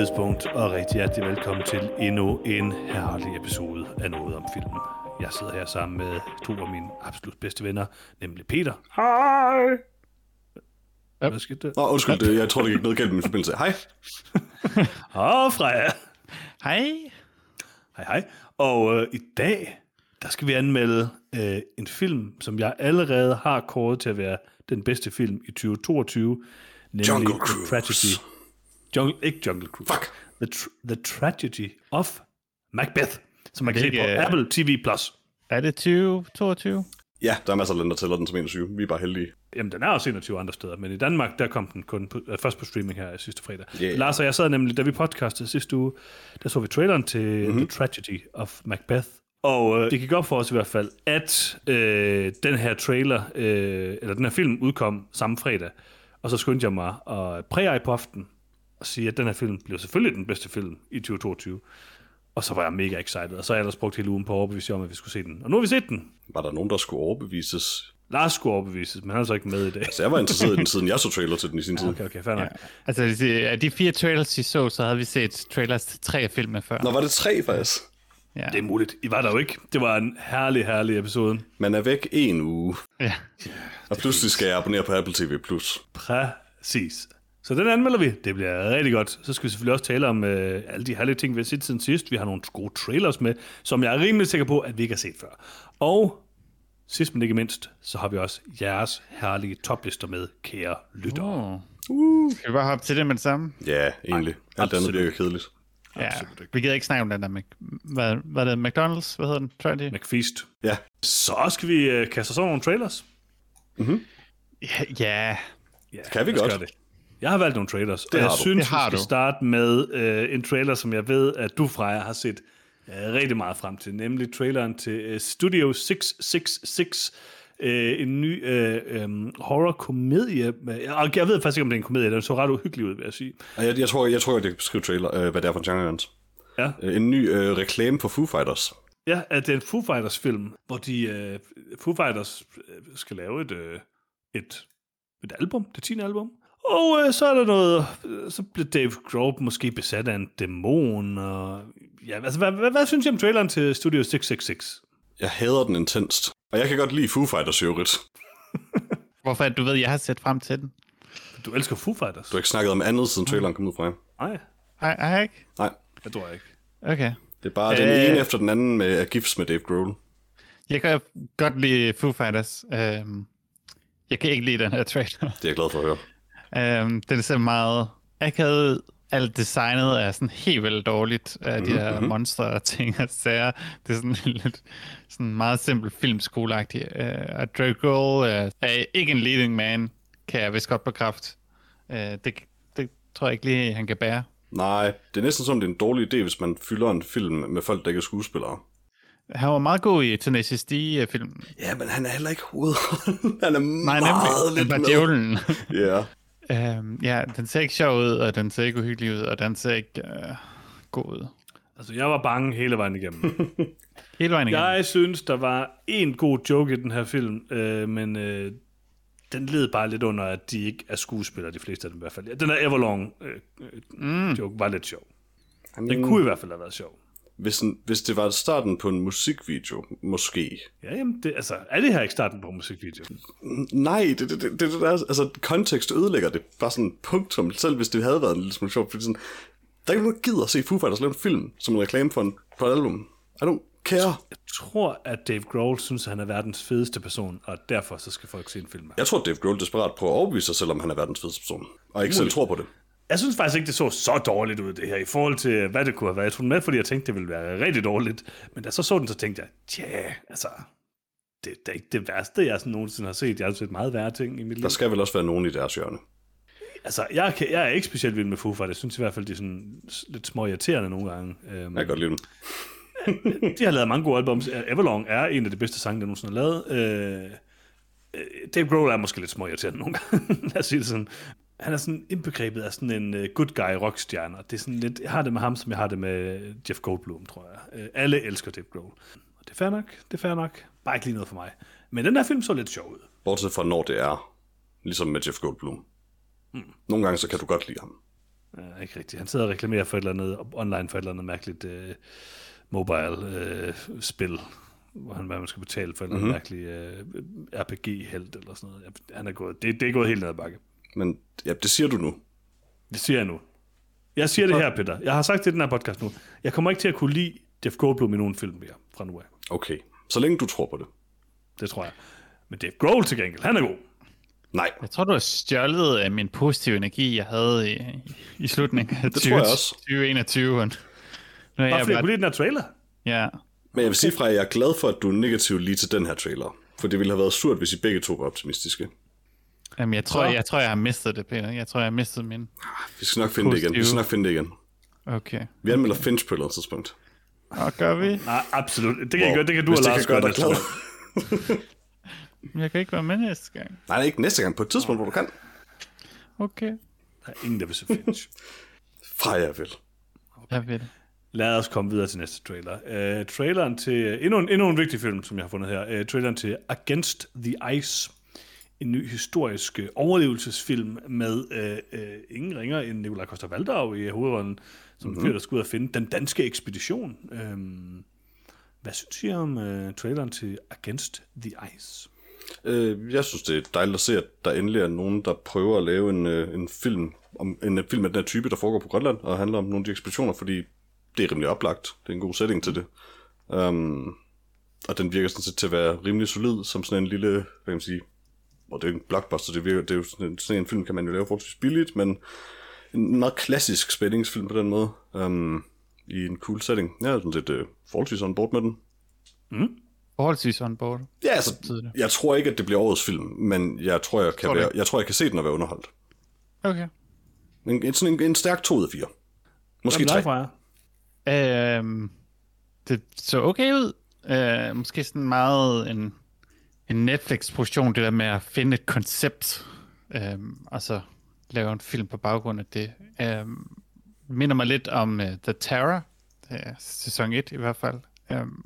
tidspunkt, og rigtig hjertelig velkommen til endnu en herlig episode af Noget om Filmen. Jeg sidder her sammen med to af mine absolut bedste venner, nemlig Peter. Hej. Hvad skete der? Åh, oh, undskyld, det, jeg tror, det gik noget galt med min forbindelse. Hej. Og Freja. Hej. Hej hej. Og øh, i dag, der skal vi anmelde øh, en film, som jeg allerede har kåret til at være den bedste film i 2022, nemlig Jungle The Cruise. Tragedy. Jungle, ikke Jungle Cruise. Fuck. The, tr- The Tragedy of Macbeth, som man kan se på øh, Apple TV+. Plus. Er det 2022? Ja, der er masser af lande, der tæller den som 21. Vi er bare heldige. Jamen, den er også 21 andre steder, men i Danmark, der kom den kun på, øh, først på streaming her sidste fredag. Yeah. Lars og jeg sad nemlig, da vi podcastede sidste uge, der så vi traileren til Mhm. mm-hmm. The Tragedy of Macbeth. Og øh, det gik op for os i hvert fald, at øh, den her trailer, øh, eller den her film udkom samme fredag. Og så skyndte jeg mig at præge på aften og sige, at den her film bliver selvfølgelig den bedste film i 2022. Og så var jeg mega excited, og så har jeg ellers brugt hele ugen på at overbevise jer om, at vi skulle se den. Og nu har vi set den. Var der nogen, der skulle overbevises? Lars skulle overbevises, men han er så ikke med i dag. Så jeg var interesseret i den siden, jeg så trailer til den i sin tid. Okay, okay, fair nok. Altså, de- af de fire trailers, I så, så havde vi set trailers til tre af filmene før. Nå, var det tre faktisk? Ja. Det er muligt. I var der jo ikke. Det var en herlig, herlig episode. Man er væk en uge, ja. og pludselig skal jeg abonnere på Apple TV+. Præcis. Så den anmelder vi. Det bliver rigtig godt. Så skal vi selvfølgelig også tale om øh, alle de herlige ting, vi har set siden sidst. Vi har nogle gode trailers med, som jeg er rimelig sikker på, at vi ikke har set før. Og sidst men ikke mindst, så har vi også jeres herlige toplister med, kære lyttere. Oh. Uh. Skal vi bare hoppe til det med det samme? Ja, egentlig. Alt andet absolut. bliver jo kedeligt. Ja. Vi gider ikke snakke om den der, Mac... hvad, hvad er det, McDonald's? Hvad hedder den? Tragedy? McFeast. Ja, Så skal vi øh, kaste os over nogle trailers. Ja, ja. Ja, kan vi godt. Det. Jeg har valgt nogle trailers, og har jeg du. synes, Det har vi skal du. starte med øh, en trailer, som jeg ved, at du, Freja, har set øh, rigtig meget frem til, nemlig traileren til øh, Studio 666, øh, en ny øh, øh, horror-komedie. med- Og jeg ved faktisk ikke, om det er en komedie, den så ret uhyggelig ud, vil jeg sige. og jeg, jeg, tror, jeg tror, jeg kan beskrive trailer, øh, hvad det er for en genre. Jens. Ja, Øh, En ny øh, reklame for Foo Fighters. ja at det er en Foo Fighters-film, hvor de øh, Foo Fighters øh, skal lave et, øh, et, et album, det 10. album. Og øh, så er der noget, øh, så bliver Dave Grohl måske besat af en dæmon, og ja, altså, hvad, hvad, hvad synes I om traileren til Studio 666? Jeg hader den intenst. Og jeg kan godt lide Foo Fighters i øvrigt. Hvorfor er det, du ved, jeg har set frem til den? Du elsker Foo Fighters? Du har ikke snakket om andet, siden traileren kom ud fra jer. Nej, Ej, ej, ikke? Nej, det tror jeg ikke. Okay. det er bare øh... den Øh. ene efter den anden med af gifts med Dave Grohl. Jeg kan godt lide Foo Fighters. Øhm, jeg kan ikke lide den her trailer. Det er jeg glad for at høre. Øhm, den ser meget akavet ud. Alt designet er sådan helt vildt dårligt af de her monster og ting og sager. Det er sådan lidt sådan meget simpel filmskoleagtigt. Øh, og Grohl øh, er ikke en leading man, kan jeg vist godt bekræfte. Øh, det, det tror jeg ikke lige, han kan bære. Nej, det er næsten som, det er en dårlig idé, hvis man fylder en film med folk, der ikke er skuespillere. Han var meget god i Tenacious D-filmen. Ja, men han er heller ikke hovedrollen. Han er Nej, meget nemlig. lidt Den var djævlen. Ja. Øhm, ja, den ser ikke sjov ud, og den ser ikke uhyggelig ud, og den ser ikke øh, god ud. Altså, jeg var bange hele vejen igennem. Hele vejen igennem. jeg synes, der var en god joke i den her film, øh, men øh, den led bare lidt under, at de ikke er skuespillere, de fleste af dem i hvert fald. Ja, den der Everlong øh, øh, mm. joke var lidt sjov. Den kunne i hvert fald have været sjov. Hvis, hvis det var starten på en musikvideo, måske. Ja, jamen, det, altså, er det her ikke starten på en musikvideo? Nej, det, det, det, det, der, altså kontekst ødelægger det bare sådan punktum, selv hvis det havde været en lille smule sjovt, fordi sådan, der er ikke nogen, der gider at se Foo Fighters lave en film som en reklame for, en, for et album. I don't care. Jeg tror, at Dave Grohl synes, at han er verdens fedeste person, og derfor så skal folk se en film. Jeg tror, Dave Grohl er desperat på at overbevise sig selv, om han er verdens fedeste person, og ikke selv tror på det. Jeg synes faktisk ikke, det så så dårligt ud, det her, i forhold til, hvad det kunne have været. Jeg tog den med, fordi jeg tænkte, det ville være rigtig dårligt. Men da så så den, så tænkte jeg, tja, altså, det, det er ikke det værste, jeg sådan nogensinde har set. Jeg har set meget værre ting i mit liv. Der skal vel også være nogen i deres hjørne. Altså, jeg, kan, jeg er ikke specielt vild med Foo Fighters. Jeg synes i hvert fald, de er sådan lidt små irriterende nogle gange. Øhm, Jeg kan godt lide dem. de har lavet mange gode albums. Everlong er en af de bedste sange, der nogensinde har lavet. Øh, øh, Dave Grohl er måske lidt små irriterende nogle gange. Lad os sige det sådan. Han er sådan indbegrebet af sådan en uh, good guy rockstjerne. og Det er sådan lidt, jeg har det med ham, som jeg har det med Jeff Goldblum, tror jeg. Uh, alle elsker Dave Grohl. Og det er fair nok, det er fair nok. Bare ikke lige noget for mig. Men den her film så lidt sjov ud. Bortset fra når det er, ligesom med Jeff Goldblum. Hmm. Nogle gange så kan du godt lide ham. Ja, ikke rigtigt. Han sidder og reklamerer for et eller andet online for et eller andet mærkeligt øh, mobile øh, spil, hvor han, hvad man skal betale for et mm-hmm. mærkeligt øh, RPG-held eller sådan noget. Han er gået, det, det er gået helt ned ad bakke. Men ja, det siger du nu. Det siger jeg nu. Jeg siger det her, Peter. Jeg har sagt det i den her podcast nu. Jeg kommer ikke til at kunne lide Jeff Goldblum i nogen film mere fra nu af. Okay, så længe du tror på det. Det tror jeg. Men Dave Grohl til gengæld, han er god. Nej, Jeg tror, du har stjålet af min positive energi, jeg havde i, i slutningen af Det tror jeg også. 2021. Nu er Bare jeg fordi jeg kunne lide den her trailer. ja, men jeg vil sige fra, at jeg er glad for, at du er negativ lige til den her trailer. For det ville have været surt, hvis I begge to var optimistiske. Jamen, jeg, tror, Så? jeg tror, jeg har mistet det, Peter. Jeg tror, jeg har mistet min... Vi skal nok finde det igen. Vi skal nok finde det igen. Okay. Vi anmelder Finch på et eller andet tidspunkt. Og gør vi? Nej, absolut. Det kan, wow. Gøre, det kan du Hvis og Lars gøre gøre næste. Jeg kan ikke være med næste gang. Nej, ikke næste gang. På et tidspunkt, hvor du kan. Okay. Der er ingen, der vil se Finch. Fra jeg vil. Jeg vil. Lad os komme videre til næste trailer. Uh, traileren til... Endnu en, endnu en vigtig film, som jeg har fundet her. Uh, traileren til Against the Ice. En ny historisk øh, overlevelsesfilm med uh, uh, ingen ringer end Nikolaj koster Valdau i hovedrollen, som mm-hmm. fyr, der skal ud og finde den danske ekspedition. Um, hvad synes I om uh, traileren til Against the Ice? Øh, jeg synes, det er dejligt at se, at der endelig er nogen, der prøver at lave en, øh, en film om en øh, film af den her type, der foregår på Grønland, og handler om nogle af de ekspeditioner, fordi det er rimelig oplagt. Det er en god setting til det. Um, og den virker sådan set til at være rimelig solid, som sådan en lille, hvad kan man sige, og det er en blockbuster, det, virker, det er jo sådan en, sådan en film, kan man jo lave forholdsvis billigt, men en meget klassisk spændingsfilm på den måde, um, i en cool setting. Jeg er sådan set uh, forholdsvis on board med den. Forholdsvis on board. Ja, altså, jeg tror ikke, at det bliver årets film, men jeg tror, jeg kan, være, jeg, tror, jeg kan se den og være underholdt. Okay. En, en, sådan en, en stærk 2 ud af 4. Måske Hvad med dig, 3. Freja? Øhm, det så okay ud. Øh, måske sådan meget en, en Netflix-produktion, det der med at finde et koncept, øhm, og så lave en film på baggrund af det. Øhm, minder mig lidt om uh, The Terror, er sæson 1 i hvert fald, øhm,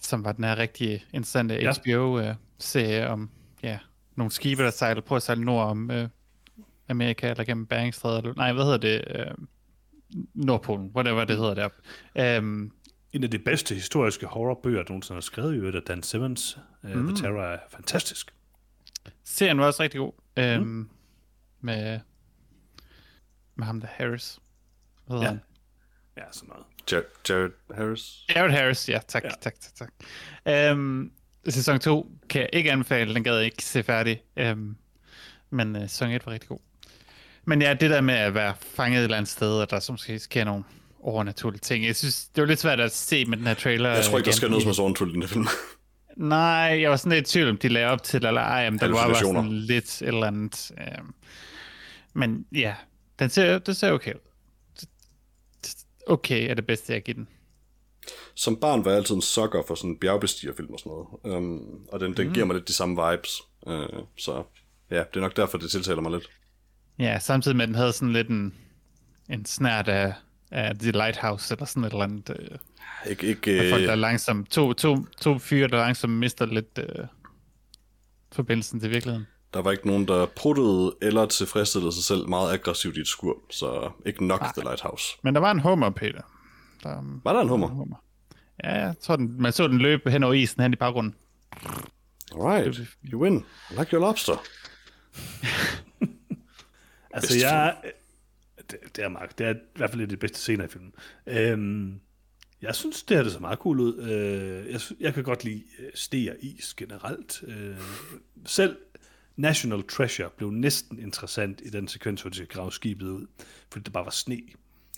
som var den her rigtig interessante Ja. HBO-serie om ja, nogle skibe, der sejler på at sejle nord om øh, Amerika, eller gennem Beringstrædet, eller nej, hvad hedder det? Øh, Nordpolen, whatever det hedder deroppe. Øhm, En af de bedste historiske horrorbøger, der nogensinde har skrevet i øvrigt af Dan Simmons. Uh, Mm. The Terror er fantastisk. serien var også rigtig god. Øhm, mm. med, med ham der Harris. Hvad hedder Ja. han? Ja, sådan noget. Jared, Jared Harris. Jared Harris, ja, tak, Ja. tak, tak, tak. Øhm, sæson 2 kan jeg ikke anbefale, den gad jeg ikke se færdig. Øhm, men øh, sæson 1 var rigtig god. Men ja, det der med at være fanget et eller andet sted, og der så måske sker nogle overnaturlige ting. Jeg synes, det var lidt svært at se med den her trailer. Jeg tror ikke, der igen. skal noget som er så ordentligt i den her film. Nej, jeg var sådan lidt i tvivl, om de lagde op til, eller ej, om det var bare sådan lidt et eller andet. Øhm, men ja, den ser, det ser okay ud. Okay er det bedste, jeg giver den. Som barn var jeg altid en sucker for sådan en bjergbestigerfilm og sådan noget. Um, og den, den Mm. giver mig lidt de samme vibes. Uh, så ja, det er nok derfor, det tiltaler mig lidt. Ja, samtidig med, at den havde sådan lidt en, en snært af, af The Lighthouse, eller sådan et eller andet. Øh, Ikke, ikke, folk, der er øh, langsomt, to, to, to fyre, der langsomt mister lidt øh, forbindelsen til virkeligheden. der var ikke nogen, der pruttede eller tilfredsstillede sig selv meget aggressivt i et skur. Så ikke nok The Lighthouse. Men der var en Homer, Peter. Der, Var der en hummer? Homer. Ja, jeg tror, den, man så den løbe hen over isen hen i baggrunden. Alright, you win. I like your lobster. Altså, jeg... Det, det er Mark. Det er i hvert fald et af de bedste scener i filmen. Øhm, jeg synes, det her det så meget cool ud. Øh, jeg, jeg kan godt lide øh, og is generelt. Øh, selv National Treasure blev næsten interessant i den sekvens, hvor de skal grave skibet ud, fordi det bare var sne.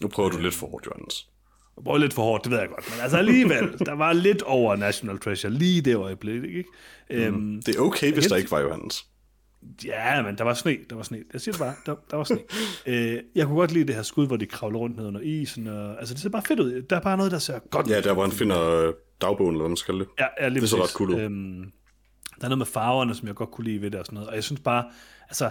Nu prøver du lidt for hårdt, Johannes. Det var lidt for hårdt, det ved jeg godt, men altså alligevel, der var lidt over National Treasure lige det øjeblik, ikke? Øhm, Det er okay, hvis der ikke var Johannes. Ja, men der var sne, der var sne. Jeg siger det bare, der, der var sne. øh, jeg kunne godt lide det her skud, hvor de kravler rundt ned under isen. Og, altså, det ser bare fedt ud. Der er bare noget, der ser godt ud. Ja, der hvor han finder øh, dagbogen, eller hvad man skal det. Ja, ja lige Det så præcis. ret cool ud. Øhm, der er noget med farverne, som jeg godt kunne lide ved det og sådan noget. Og jeg synes bare, altså,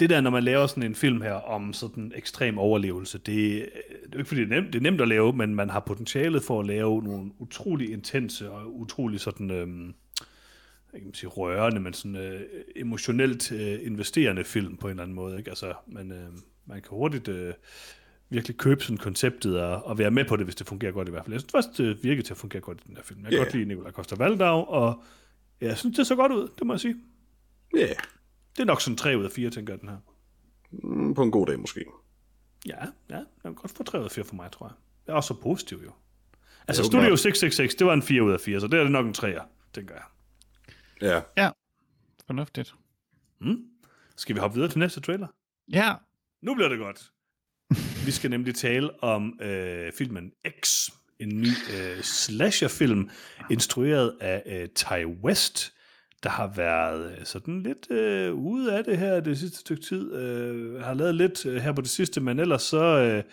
det der, når man laver sådan en film her om sådan ekstrem overlevelse, det, det er ikke fordi, det er, nemt, det er nemt at lave, men man har potentialet for at lave nogle utrolig intense og utrolig sådan, øhm, jeg kan man sige rørende, men sådan øh, emotionelt øh, investerende film på en eller anden måde. Ikke? Altså, man, øh, man kan hurtigt øh, virkelig købe sådan konceptet og, og være med på det, hvis det fungerer godt i hvert fald. Jeg synes faktisk, det virkede til at fungere godt i den her film. Jeg kan yeah. godt lide Nicolai Costa Valdau, og ja, jeg synes, det så godt ud, det må jeg sige. Ja, yeah. Det er nok sådan 3 ud af 4, tænker jeg, den her. Mm, på en god dag måske. Ja, ja, jeg kan godt få 3 ud af 4 for mig, tror jeg. Jeg er også så positiv, jo. Altså, Ja, Studio åbenbart. 666, det var en 4 ud af 4, så det er det nok en 3'er, tænker jeg. Ja, Ja, fornuftigt. Skal vi hoppe videre til næste trailer? Ja, Nu bliver det godt. Vi skal nemlig tale om øh, filmen X, en ny øh, slasherfilm, instrueret af øh, Ty West, der har været øh, sådan lidt øh, ude af det her det sidste stykke tid. Øh, har lavet lidt øh, her på det sidste, men ellers så... Øh,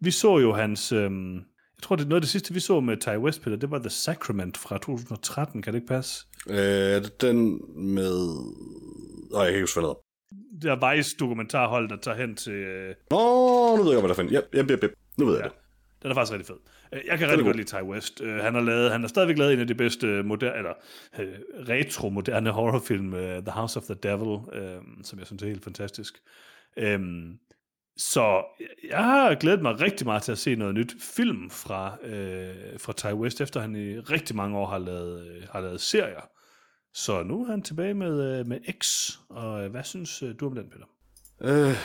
vi så jo hans... Øh, jeg tror, det er noget af det sidste, vi så med Ty West, Peter, det var The Sacrament fra 2013. Kan det ikke passe? øh, er det den med... Åh, jeg kan ikke huske, hvad det er Vice dokumentarhold, der tager hen til... Øh, Åh, nu ved jeg, hvad der fandt. Yep, yep, yep, yep. Nu ved jeg Ja. det. Den er faktisk rigtig fed. Øh, Jeg kan rigtig god. godt lide Ty West. Øh, Han har, lavet, han har stadigvæk lavet en af de bedste moder, eller, retro-moderne horrorfilm, The House of the Devil, som jeg synes er helt fantastisk. Øhm, så jeg har glædet mig rigtig meget til at se noget nyt film fra, øh, fra Ty West, efter han i rigtig mange år har lavet, øh, har lavet serier. Så nu er han tilbage med, øh, med X, og øh, hvad synes øh, du om den, Peter? Øh,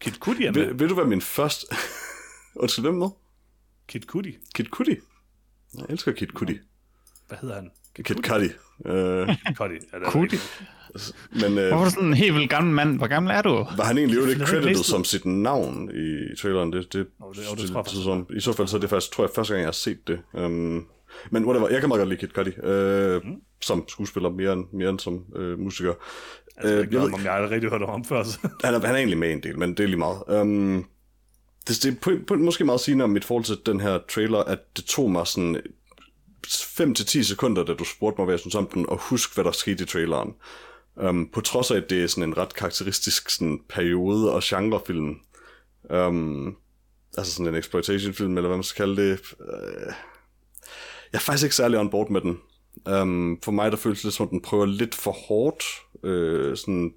Kid Cudi er med. vil, vil du være min første... Undskyld, hvem med? Kid Cudi. Kid Cudi. Jeg elsker Kid Cudi. Hvad hedder han? Kid Cudi. Øh, Cudi. Ja, det er Cudi. Men øh, Hvorfor du sådan en helt vildt gammel mand? Hvor gammel er du? var han egentlig jo ikke har credited som sit navn i traileren? Det, det, Jo, det- jo, det tror jeg som, I så fald så er det faktisk, tror jeg, første gang, jeg har set det. Um, men whatever, jeg kan meget godt lide Kid Cudi. Øh, mm. Som skuespiller, mere end, mere end som øh, musiker. Altså, jeg, Øh, ikke jeg ved- om jeg aldrig rigtig hørt om før. Så. han, er, han er egentlig med en del, men det er lige meget. Um, det, det er på, på, måske meget sigende om mit forhold til den her trailer, at det tog mig sådan 5-10 sekunder, da du spurgte mig, hvad jeg synes om den, og husk, hvad der skete i traileren. Um, på trods af, at det er sådan en ret karakteristisk sådan, periode- og genrefilm. Um, altså sådan en exploitation-film, eller hvad man skal kalde det. Uh, jeg er faktisk ikke særlig on board med den. Um, for mig, der føles det lidt som, at den prøver lidt for hårdt. Uh, sådan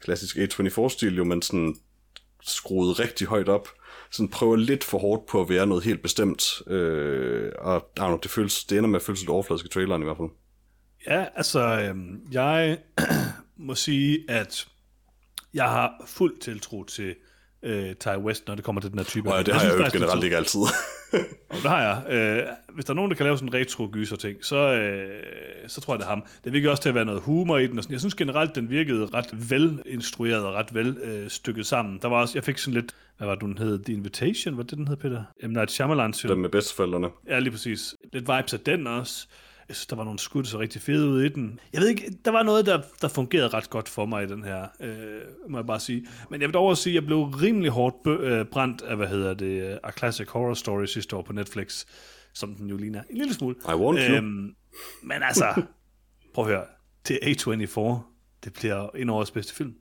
klassisk A24-stil jo, men sådan skruet rigtig højt op. Sådan prøver lidt for hårdt på at være noget helt bestemt. Øh, og know, det, føles, det ender med at føles lidt overfladisk i traileren i hvert fald. Ja, altså, øhm, jeg må sige, at jeg har fuld tiltro til øh, Ty West, når det kommer til den her type. Ja, det har synes jeg jo er generelt ikke altid. Og det har jeg. Øh, hvis der er nogen, der kan lave sådan en retro-gyser ting, så, øh, så tror jeg, det er ham. Det virker også til at være noget humor i den. Og sådan. Jeg synes generelt, den virkede ret velinstrueret og ret vel øh, stykket sammen. Der var også, jeg fik sådan lidt, hvad var det, den hed? The Invitation, hvad det, den hed, Peter? M. Night Shyamalan film. Den med bedsteforældrene. Ja, lige præcis. Lidt vibes af den også. Jeg synes, der var nogle skud, der så rigtig fede ud i den. Jeg ved ikke, der var noget, der, der fungerede ret godt for mig i den her, øh, må jeg bare sige. Men jeg vil dog også sige, at jeg blev rimelig hårdt bø- øh, brændt af, hvad hedder det, A Classic Horror Story sidste år på Netflix, som den jo ligner en lille smule. I want you. Øhm, men altså, prøv at høre, til A24, det bliver en af årets bedste film.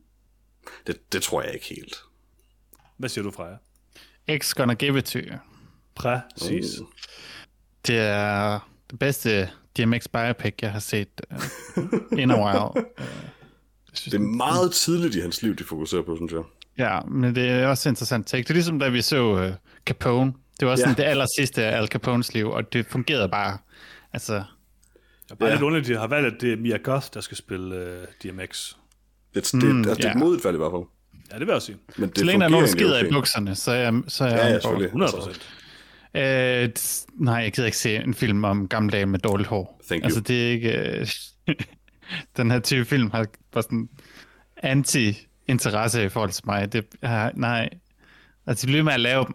Det, det tror jeg ikke helt. Hvad siger du, Freja? X gonna give it to you. Præcis. Uh. Det er det bedste DMX biopic, jeg har set uh, in a while. Uh, Det er meget tidligt i hans liv, de fokuserer på, synes jeg. ja, men det er også interessant take. Det er ligesom, da vi så uh, Capone. Det var også Ja. sådan det aller sidste af Al Capones liv, og det fungerede bare. Altså, Det er bare Ja. lidt underligt, at de har valgt, at det er Mia Goth, der skal spille øh, DMX. Det, det, mm, altså, det er ja. et modigt valg i hvert fald. Ja, det vil jeg sige. Men det så længe der er nogen, der skider i bukserne, så er jeg, så er jeg Ja, ja, on board. selvfølgelig. 100 Altså, procent. Øh, nej, jeg gider ikke se en film om gamle dage med dårligt hår. Thank you. altså, det er ikke... Øh, den her type film har bare sådan anti-interesse i forhold til mig. Det, har, nej. Altså, de bliver med at lave dem.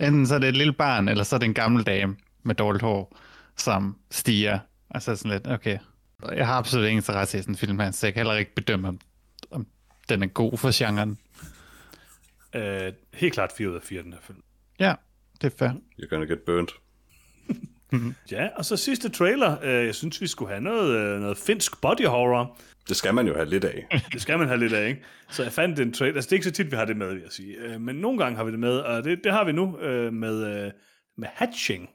Enten så er det et lille barn, eller så er det en gammel dame med dårligt hår, som stiger. Altså sådan lidt, okay. Jeg har absolut ingen interesse i sådan en film her, så jeg kan heller ikke bedømme, om, om den er god for genren. Øh, helt klart 4 ud af 4, den her film. Ja, det er fair. You're gonna get burnt. Ja, og så sidste trailer. Øh, jeg synes, vi skulle have noget, øh, noget finsk body horror. Det skal man jo have lidt af. Det skal man have lidt af, ikke? Så jeg fandt en trailer. Altså, det er ikke så tit, vi har det med, vil jeg sige. Øh, men nogle gange har vi det med, og det, det har vi nu øh, med, øh, med Hatching.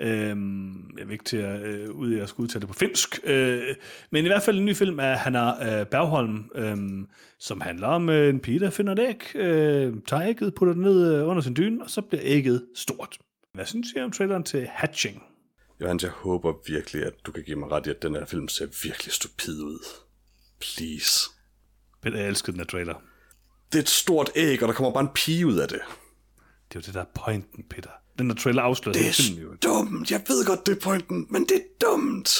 Øhm, jeg vil ikke til at øh, ud, jeg skal udtale det på finsk. Øh, men i hvert fald en ny film af Hanna øh, Bergholm, øh, som handler om øh, en pige, der finder et æg, øh, tager ægget, putter det ned øh, under sin dyne, og så bliver ægget stort. Hvad synes I om traileren til Hatching? Johannes, jeg håber virkelig, at du kan give mig ret i, at den her film ser virkelig stupid ud. Please. Peter, jeg elskede den her trailer. Det er et stort æg, og der kommer bare en pige ud af det. Det er jo det, der er pointen, Peter. Den der trailer afslørede Det er filmen jo. dumt. Jeg ved godt, det er pointen, men det er dumt.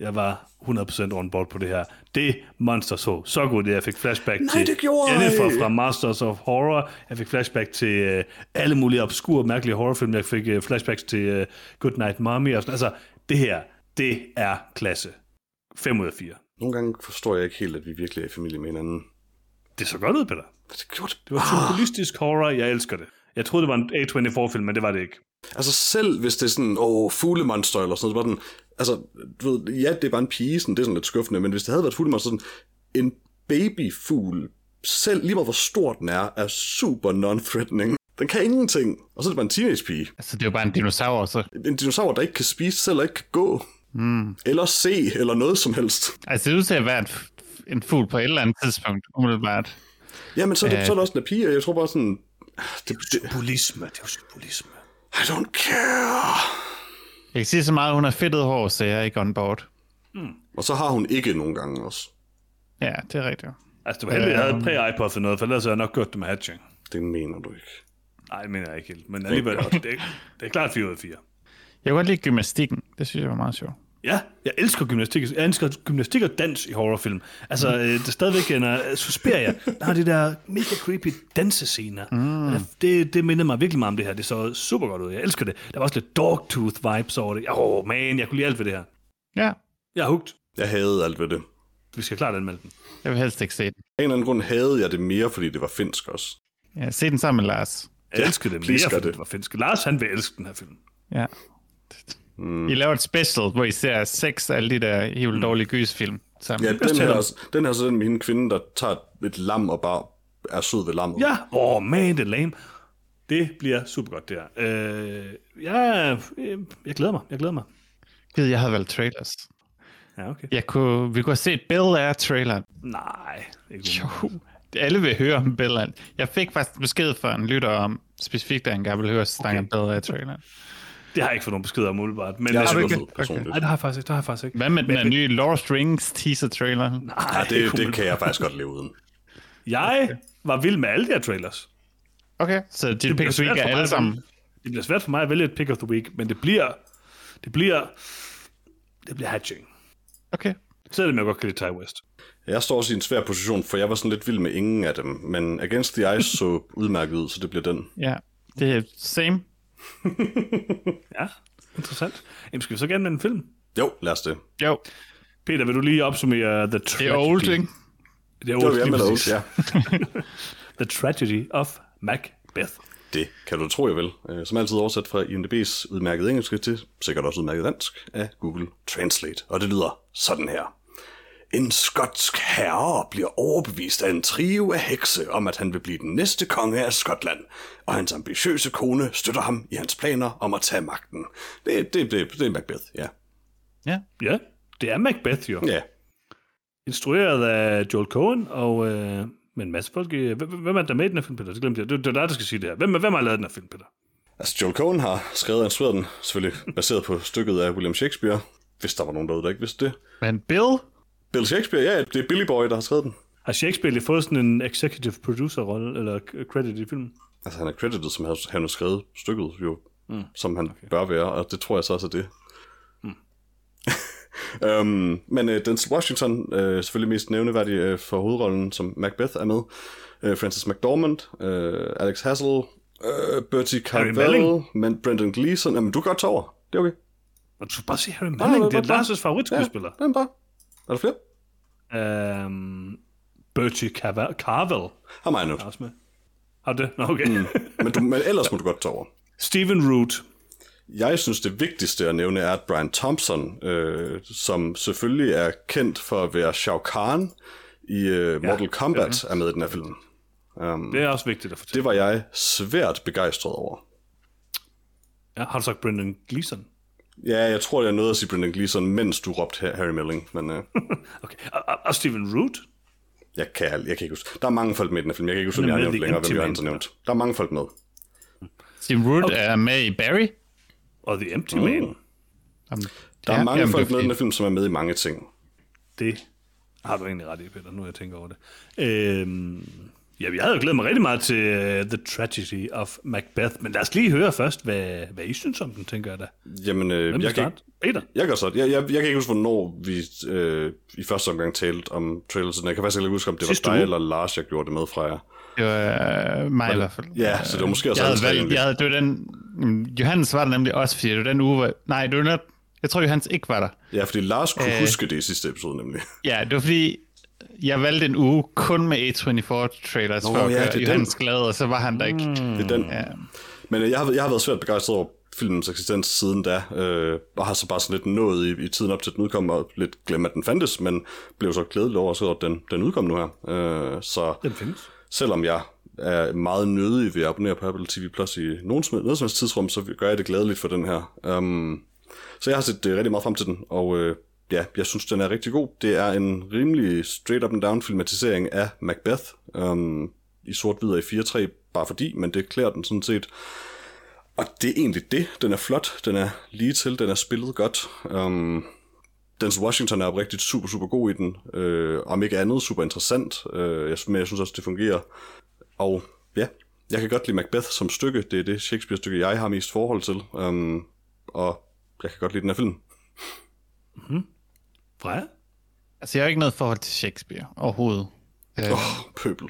Jeg var 100% on board på det her. Det monster så så godt, at jeg fik flashback Nej, til det gjorde Jennifer fra Masters of Horror. Jeg fik flashback til uh, alle mulige obskure, mærkelige horrorfilm. Jeg fik uh, flashbacks til uh, Good Night Mommy. Og sådan. Altså, det her, det er klasse. 5 ud af 4. Nogle gange forstår jeg ikke helt, at vi virkelig er i familie med hinanden. Det så godt ud, Peter. Det gjorde det. Det var surrealistisk horror. Jeg elsker det. Jeg troede, det var en A24-film, men det var det ikke. Altså selv hvis det er sådan, åh, fuglemonster eller sådan noget, så var den, altså, du ved, ja, det er bare en pige, sådan, det er sådan lidt skuffende, men hvis det havde været et fuglemonster, sådan, en babyfugl, selv lige meget hvor stor den er, er super non-threatening. Den kan ingenting, og så er det bare en teenage-pige. Altså, det er jo bare en dinosaur, så. En dinosaur, der ikke kan spise selv og ikke kan gå. Mm. Eller se, eller noget som helst. Altså, det er ud til at være en, en fugl på et eller andet tidspunkt, umiddelbart. Jamen, så er det, Øh. så er det også en pige, og jeg tror bare sådan, det, det, Symbolisme. Det er jo symbolisme. I don't care. Jeg kan sige så meget, at hun har fedtet hår, så jeg er ikke on board. Og så har hun ikke nogen gange også. Ja, det er rigtigt. Altså, det var heldigt, jeg havde præ-iPod for noget, for ellers havde jeg nok gjort det med Hatching. Det mener du ikke. Nej, det mener jeg ikke helt. Men alligevel, det, er- det er klart 4 ud af 4. Jeg kunne godt lide gymnastikken. Det synes jeg var meget sjovt. Ja, jeg elsker gymnastik. Jeg elsker gymnastik og dans i horrorfilm. Altså, mm. det er stadigvæk en uh, Suspiria. Der har de der mega creepy dansescener. Mm. Det, det minder mig virkelig meget om det her. Det så super godt ud. Jeg elsker det. Der var også lidt Dogtooth-vibes over det. Åh, oh, man, jeg kunne lide alt ved det her. Ja, Jeg er hugt. Jeg havde alt ved det. Vi skal klart anmelde den. jeg vil helst ikke se den. Af en eller anden grund havde jeg det mere, fordi det var finsk også. Ja, se den sammen med Lars. Jeg elskede det mere, fordi det. det var finsk. Lars, han vil elske den her film. Ja. Mm. I laver et special, hvor I ser seks af alle de der helt vildt dårlige gysfilm sammen. Ja, den her, er den her er så den med hende kvinde, der tager et lam og bare er sød ved lammet. Ja, åh, oh, man, det er lame. Det bliver super godt, det her. Øh, ja, øh, jeg glæder mig. Jeg glæder mig. Gid, jeg havde valgt trailers. Ja, okay. Jeg kunne, vi kunne have set Bell Air traileren. Nej, ikke Jo, alle vil høre om Bell Air. Jeg fik faktisk besked fra en lytter om, specifikt, at han gerne vil høre os snakke om Bell Air traileren. Det har jeg ikke fået nogen beskeder om umiddelbart. Men Jeg har super ikke... personligt. Nej, det har jeg faktisk ikke. Det har jeg faktisk ikke. Hvad med den her nye Lord of the Rings teaser trailer? Nej, det, det kan jeg faktisk godt leve uden. Jeg var vild med alle de her trailers. Okay, så dit bliver pick of the week er alle sammen. Det bliver svært for mig at vælge et pick of the week, men det bliver... Det bliver... Det bliver hatching. Okay. Selvom jeg godt kan lide Ty West. Jeg står også i en svær position, for jeg var sådan lidt vild med ingen af dem, men Against the Ice så udmærket ud, så det bliver den. Ja, det er same. Ja, interessant. Jamen, skal vi så gerne med en film? Jo, lad os det. Jo, Peter, vil du lige opsummere The Tragedy? det er old, er Det var old, præcis. ja. The Tragedy of Macbeth. Det kan du tro, jeg vil. Øh, Som altid oversat fra IMDb's udmærket engelske til sikkert også udmærket dansk af Google Translate. Og det lyder sådan her. En skotsk herre bliver overbevist af en trio af hekse om, at han vil blive den næste konge af Skotland, og hans ambitiøse kone støtter ham i hans planer om at tage magten. Det, det, det, det er Macbeth, ja. Ja. Ja, det er Macbeth jo. Ja, Instrueret af Joel Cohen, og øh, med en masse folk. hvem er der med i den her film, Peter? Det glemte jeg. Det, det er dig, der skal sige det her. Hvem, hvem har lavet den her film, Peter? altså Joel Cohen har skrevet og instrueret den, selvfølgelig baseret på stykket af William Shakespeare, hvis der var nogen derude, der ikke vidste det. Men Bill? Bill Shakespeare, ja, det er Billy Boy, der har skrevet den. Har Shakespeare lige fået sådan en executive producer-rolle, eller credit i filmen? Altså, han er credited, som han har skrevet stykket, jo, mm. som han okay. bør være, og det tror jeg så også er det. Mm. øhm, men uh, Denzel Washington, uh, selvfølgelig mest nævneværdig uh, for hovedrollen, som Macbeth er med. Uh, Francis McDormand, uh, Alex Hassel, uh, Bertie. Carvel, men Brendan Gleeson. Jamen, du kan godt tage over. Det er okay. Og du skal bare sige Harry nej, Melling, det er Lars' favoritskuespiller. Ja, er bare. Er der flere? Ja. Um, Bertie Carvel. Carvel Har mig nu. er også med. Har du det? Nå, okay. Mm. Men, du, men ellers må du godt tage over. Stephen Root. Jeg synes, det vigtigste at nævne er, at Brian Thompson, øh, som selvfølgelig er kendt for at være Shao Kahn i øh, Mortal Kombat, er med i den her film. Um, Det er også vigtigt at fortælle. det var jeg svært begejstret over. Ja, har du sagt Brendan Gleeson? Ja, jeg tror, jeg nåede at sige Brendan Gleeson, mens du råbte Harry Melling, men uh, Okay. Og, og, og Steven Root? jeg, kan, jeg kan ikke huske. Der er mange folk med i den her film. Jeg kan ikke huske, om Han jeg er har nævnt længere, hvem jeg har nævnt. Der er mange folk med. Steve Root Okay. er med i Barry. Og The Empty Man? Om, Der er ja, mange jamen, folk er med i den her film, som er med i mange ting. Det har du egentlig ret i, Peter, nu jeg tænker over det. Øhm, ja, jeg havde jo glædet mig rigtig meget til uh, The Tragedy of Macbeth, men lad os lige høre først, hvad, hvad I synes om den, tænker jeg da. Jamen, øh, Hvem jeg, kan, starte? Peter? jeg gør så. Jeg, jeg, jeg kan ikke huske, hvornår vi øh, i første omgang talte om trailers. Jeg kan faktisk ikke huske, om det Sidste var dig uge. eller Lars, jeg gjorde det med fra jer. Det var øh, mig i hvert fald. Ja, så det var måske også jeg havde valgt, jeg havde, det var den, Johannes var der nemlig også, fordi det var den uge, hvor, nej, det var net, jeg tror Johannes ikke var der. Ja, fordi Lars kunne Øh. huske det i sidste episode, nemlig. Ja, det var fordi, jeg valgte en uge kun med A24-trailers, Nå, for at ja, gøre det er Johannes glad, og så var han der ikke. Det er den. Ja. Men øh, jeg har, jeg har været svært begejstret over filmens eksistens siden da, øh, og har så bare sådan lidt nået i, i tiden op til den udkom, og lidt glemt, at den fandtes, men blev så glædelig over, at den, den udkom nu her. Øh, så Den findes. selvom jeg er meget nødig ved at abonnere på Apple TV Plus i nogen som, noget som helst tidsrum, så gør jeg det glædeligt for den her. Um, så jeg har set uh, rigtig meget frem til den, og uh, ja, jeg synes, den er rigtig god. Det er en rimelig straight up and down filmatisering af Macbeth, øhm, i sort-hvid i 4-3, bare fordi, men det klæder den sådan set. Og det er egentlig det. Den er flot, den er lige til, den er spillet godt. Øhm, Denzel Washington er oprigtigt super, super god i den. Øh, om ikke andet, super interessant. Øh, jeg, men jeg synes også, det fungerer. Og ja, jeg kan godt lide Macbeth som stykke. Det er det Shakespeare-stykke, jeg har mest forhold til. Øhm, og jeg kan godt lide den her film. Mhm. Freja? Altså, jeg har ikke noget forhold til Shakespeare overhovedet. Øh, Åh, oh, pøbel.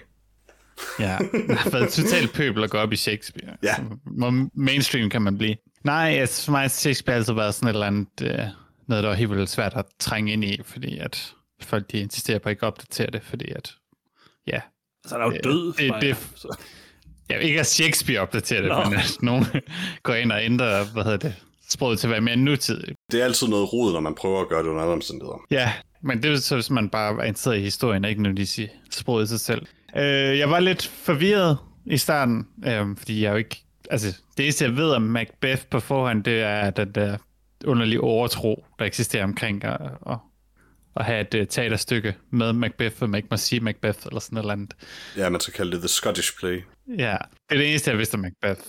Ja, det har været totalt pøbel at gå op i Shakespeare. Ja. Hvor mainstream kan man blive. Nej, altså for mig har Shakespeare altid været sådan et eller andet, øh, noget, der var helt vildt svært at trænge ind i, fordi at folk de insisterer på at ikke at opdatere det, fordi at, ja, Så er der jo død, det- Freja. det- Så- ja ikke at Shakespeare opdaterer det, Nå. men at nogen går ind og ændrer, hvad hedder det, sproget til at være mere nutidigt. Det er altid noget rod, når man prøver at gøre det under andre omstændigheder. Ja, men det er så, hvis man bare er interesseret i historien, og ikke nødvendigvis i sproget i sig selv. Øh, jeg var lidt forvirret i starten, øh, fordi jeg jo ikke... Altså, det eneste, jeg ved om Macbeth på forhånd, det er den der underlige overtro, der eksisterer omkring at, at, at have et uh, teaterstykke med Macbeth, hvor man ikke må sige Macbeth eller sådan noget andet. Ja, man skal kalde det The Scottish Play. Ja, det er det eneste, jeg vidste om Macbeth.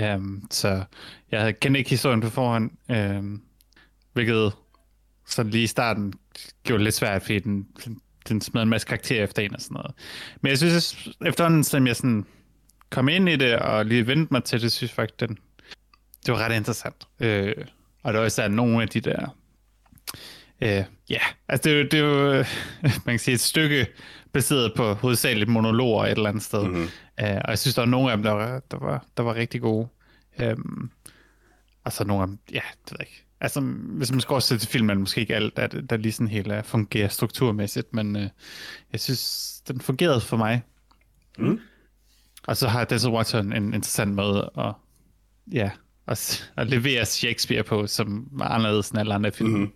Um, så jeg kendte ikke historien på forhånd, um, hvilket sådan lige i starten gjorde det lidt svært, fordi den, den smed en masse karakterer efter en og sådan noget. Men jeg synes, efterhånden, som jeg sådan kom ind i det og lige vendte mig til det, synes jeg faktisk, den, det var ret interessant. Øh, og der var især nogle af de der Øh, ja, altså det det er jo man kan sige, et stykke baseret på hovedsageligt monologer et eller andet sted. Mm-hmm. Øh, og jeg synes, der var nogle af dem, der var, der var, der var rigtig gode. Øhm, og så nogle af dem, ja, det ved jeg ikke. Altså, hvis man skal også se til filmen, måske ikke alt, der, der lige sådan helt uh, fungerer strukturmæssigt, men øh, jeg synes, den fungerede for mig. Mm. Og så har Denzel Washington en interessant måde at, ja, at, at levere Shakespeare på, som var anderledes end alle andre film. Mm-hmm.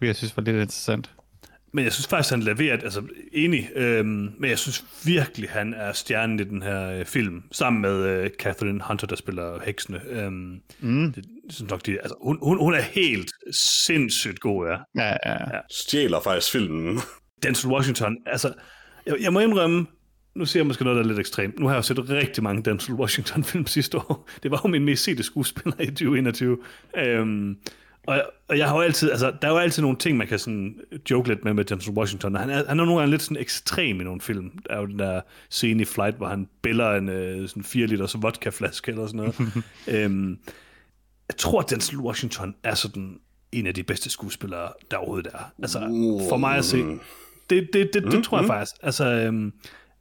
Jeg synes var lidt interessant. Men jeg synes faktisk, han leverer, altså enig, øhm, men jeg synes virkelig, han er stjernen i den her øh, film, sammen med øh, Catherine Hunter, der spiller heksene. Øhm, mm. det, synes nok, de, altså, hun, hun, hun er helt sindssygt god, ja. Ja, ja, ja. Stjæler faktisk filmen. Denzel Washington, altså, jeg, jeg må indrømme, nu siger jeg måske noget, der er lidt ekstremt. Nu har jeg jo set rigtig mange Denzel Washington-film sidste år. Det var jo min mest sete skuespiller i 2021. Øhm, og, og jeg har jo altid, altså, der er jo altid nogle ting, man kan sådan joke lidt med med Denzel Washington. Han er, han er nogle gange lidt sådan ekstrem i nogle film. Der er jo den der scene i Flight, hvor han biller en øh, sådan 4 liters vodkaflaske eller sådan noget. øhm, jeg tror, at Denzel Washington er sådan en af de bedste skuespillere, der overhovedet er. Altså, for mig at se, det, det, det, det, det tror jeg faktisk. Altså, øhm,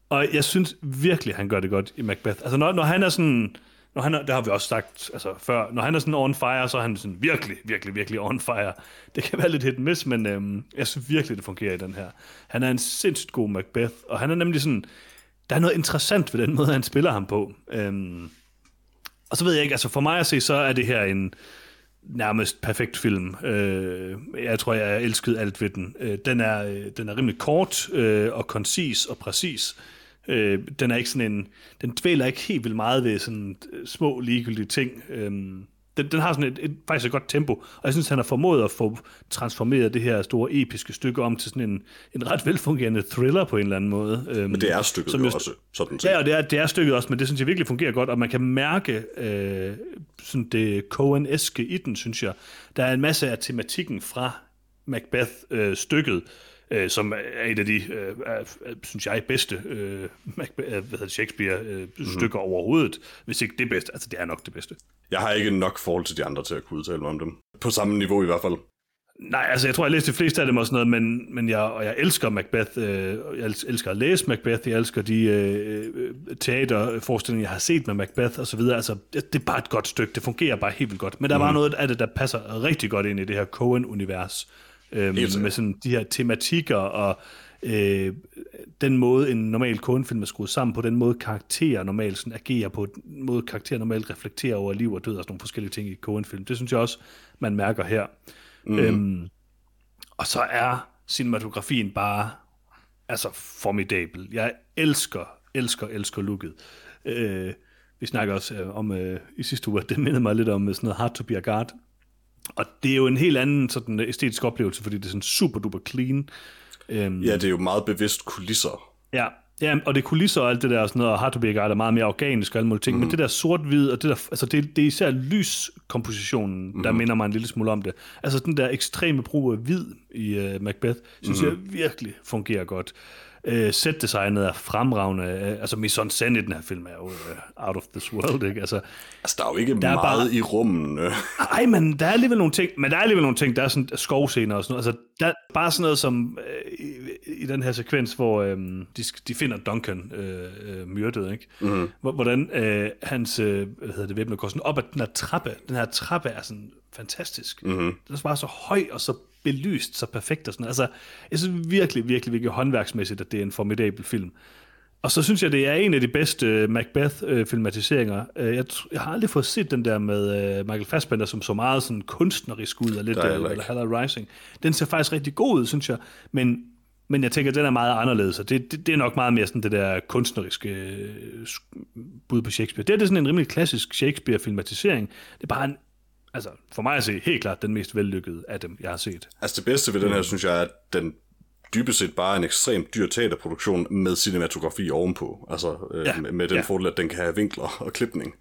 og jeg synes virkelig, han gør det godt i Macbeth. Altså, når, når han er sådan... Når han er, det har vi også sagt altså, før. Når han er sådan on fire, så er han sådan virkelig, virkelig, virkelig on fire. Det kan være lidt hit miss, men øhm, jeg synes virkelig, det fungerer i den her. Han er en sindssygt god Macbeth, og han er nemlig sådan... Der er noget interessant ved den måde, han spiller ham på. Øhm, og så ved jeg ikke, altså for mig at se, så er det her en nærmest perfekt film. Øh, jeg tror, jeg elskede alt ved den. Øh, den, er, øh, den er rimelig kort øh, og koncis og præcis. Øh, den er ikke sådan en, den dvæler ikke helt vildt meget ved sådan øh, små ligegyldige ting. Øh, den, den har sådan et, et, faktisk et godt tempo, og jeg synes, han har formået at få transformeret det her store episke stykke om til sådan en, en ret velfungerende thriller på en eller anden måde. Øhm, Men det er stykket som jo også, sådan set. Ja, og det er, det er stykket også, men det synes jeg virkelig fungerer godt, og man kan mærke øh, sådan det Coen-eske i den, synes jeg. Der er en masse af tematikken fra Macbeth-stykket, øh, som er et af de, øh, er, synes jeg, bedste øh, Macbeth, øh, Shakespeare-stykker mm-hmm. overhovedet. Hvis ikke det bedste, altså det er nok det bedste. Jeg har ikke nok forhold til de andre til at kunne udtale mig om dem. På samme niveau i hvert fald. Nej, altså jeg tror, jeg læste de fleste af dem og sådan noget, men, men jeg, og jeg elsker Macbeth. Øh, jeg els- elsker at læse Macbeth. Jeg elsker de øh, øh, teaterforestillinger, jeg har set med Macbeth og så videre. Altså, det, det er bare et godt stykke. Det fungerer bare helt vildt godt. Men der er bare noget af det, der passer rigtig godt ind i det her Coen-univers. Øh, med sådan de her tematikker og øh, den måde, en normal Coen-film er skruet sammen på, den måde karakterer normalt sådan agerer på, den måde karakterer normalt reflekterer over liv og død og sådan nogle forskellige ting i Coen-film. Det synes jeg også, man mærker her. Mm. Øhm, og så er cinematografien bare altså formidabel. Jeg elsker, elsker, elsker looket. Øh, vi snakker også øh, om øh, i sidste uge, at det mindede mig lidt om øh, sådan noget Hard to be a guard. Og det er jo en helt anden sådan æstetisk oplevelse, fordi det er sådan super duper clean. Øhm, Ja, det er jo meget bevidst kulisser. Ja, ja, og det er kulisser og alt det der og sådan noget, og Hard to be a Guide er meget mere organisk og alle mulige ting, mm. men det der sort-hvid, og det der, altså det, det er især lyskompositionen, mm. der minder mig en lille smule om det. Altså den der ekstreme brug af hvid i uh, Macbeth, synes mm. jeg virkelig fungerer godt. Uh, setdesignet er fremragende, uh, altså mise en scène i den her film er jo uh, out of this world, ikke? Altså, Altså, der er jo ikke er meget bare- i rummene. ej, men der er alligevel nogle ting, men der er alligevel nogle ting, der er sådan skovscener og sådan noget. Altså, der er bare sådan noget som øh, i, i, den her sekvens, hvor øh, de, de finder Duncan øh, øh, myrdet, ikke? Mm. Hvordan øh, hans, øh, hvad hedder det, væbner går sådan op ad den her trappe. Den her trappe er sådan fantastisk. Mm. Den er bare så høj og så belyst, så perfekt og sådan noget. Altså, jeg synes virkelig, virkelig, virkelig håndværksmæssigt, at det er en formidabel film. Og så synes jeg, det er en af de bedste Macbeth-filmatiseringer. Jeg, tr- jeg har aldrig fået set den der med uh, Michael Fassbender, som så meget sådan kunstnerisk ud, og lidt Der er eller. Halla Rising. Den ser faktisk rigtig god ud, synes jeg. Men, men jeg tænker, den er meget anderledes, og det, det, det er nok meget mere sådan det der kunstneriske øh, sk- bud på Shakespeare. Det er det sådan en rimelig klassisk Shakespeare-filmatisering. Det er bare en, altså for mig at se, helt klart den mest vellykkede af dem, jeg har set. Altså det bedste ved den her, synes jeg, er, at den dybest set bare en ekstremt dyr teaterproduktion med cinematografi ovenpå. Altså øh, Ja, med, med den ja. fordel, at den kan have vinkler og klipning.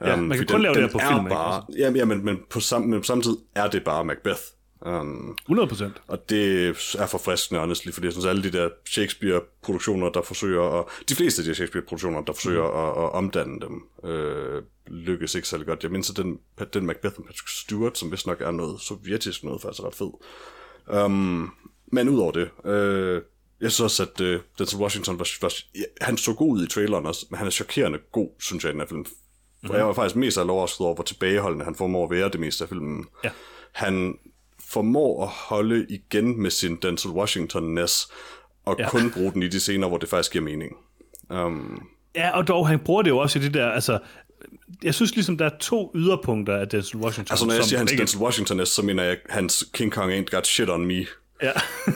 Ja, man kan fordi kun lave det her den på film, ikke? Bare, ja, ja, men, men på, sam, men tid er det bare Macbeth. Um, 100 procent. og det er forfriskende, honestly, fordi jeg synes, alle de der Shakespeare-produktioner, der forsøger at... De fleste af de Shakespeare-produktioner, der forsøger mm. at, at omdanne dem, øh, lykkes ikke særlig godt. Jeg mindes, den, den Macbeth med Patrick Stewart, som vist nok er noget sovjetisk noget, faktisk ret fed. Um, men udover det, øh, jeg synes også, at øh, Denzel Washington var, var, ja, han så god ud i traileren også, men han er chokerende god, synes jeg, i den her film. For jeg var faktisk mest overrasket over, hvor tilbageholdende han formår at være det meste af filmen. Ja. Han formår at holde igen med sin Denzel Washington-ness, og ja. kun bruge den i de scener, hvor det faktisk giver mening. Um, Ja, og dog, han bruger det jo også i det der, altså, jeg synes ligesom, der er to yderpunkter af Denzel Washington. altså, når jeg siger hans ikke- Denzel Washington-ness, så mener jeg hans King Kong ain't got shit on me. Ja,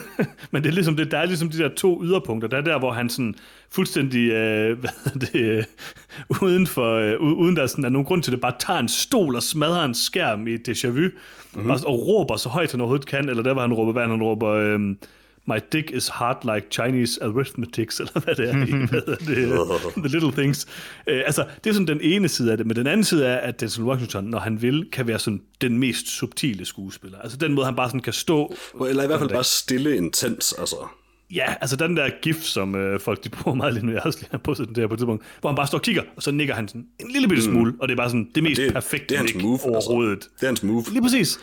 men det er ligesom det, der er ligesom de der to yderpunkter. Der er der, hvor han sådan fuldstændig, øh, hvad det, øh, uden, for, øh, uden der sådan er nogen grund til det, bare tager en stol og smadrer en skærm i et déjà vu, mm-hmm. og, og råber så højt, han overhovedet kan, eller der, hvor han råber, hvad han råber, øh, My dick is hard like Chinese arithmetics, eller hvad det er. i, det, the little things. Øh, altså, det er sådan den ene side af det, men den anden side er, at Denzel Washington, når han vil, kan være sådan den mest subtile skuespiller. Altså den måde, han bare sådan kan stå Eller i hvert fald bare stille intens, altså. Ja, altså den der gif, som øh, folk de bruger meget lige nu, jeg har også lige postet den der på et tidspunkt, hvor han bare står og kigger, og så nikker han sådan en lille bitte smule, mm. og det er bare sådan det mest det- perfekte det er hans move, altså. overhovedet. Det er hans move. Lige præcis.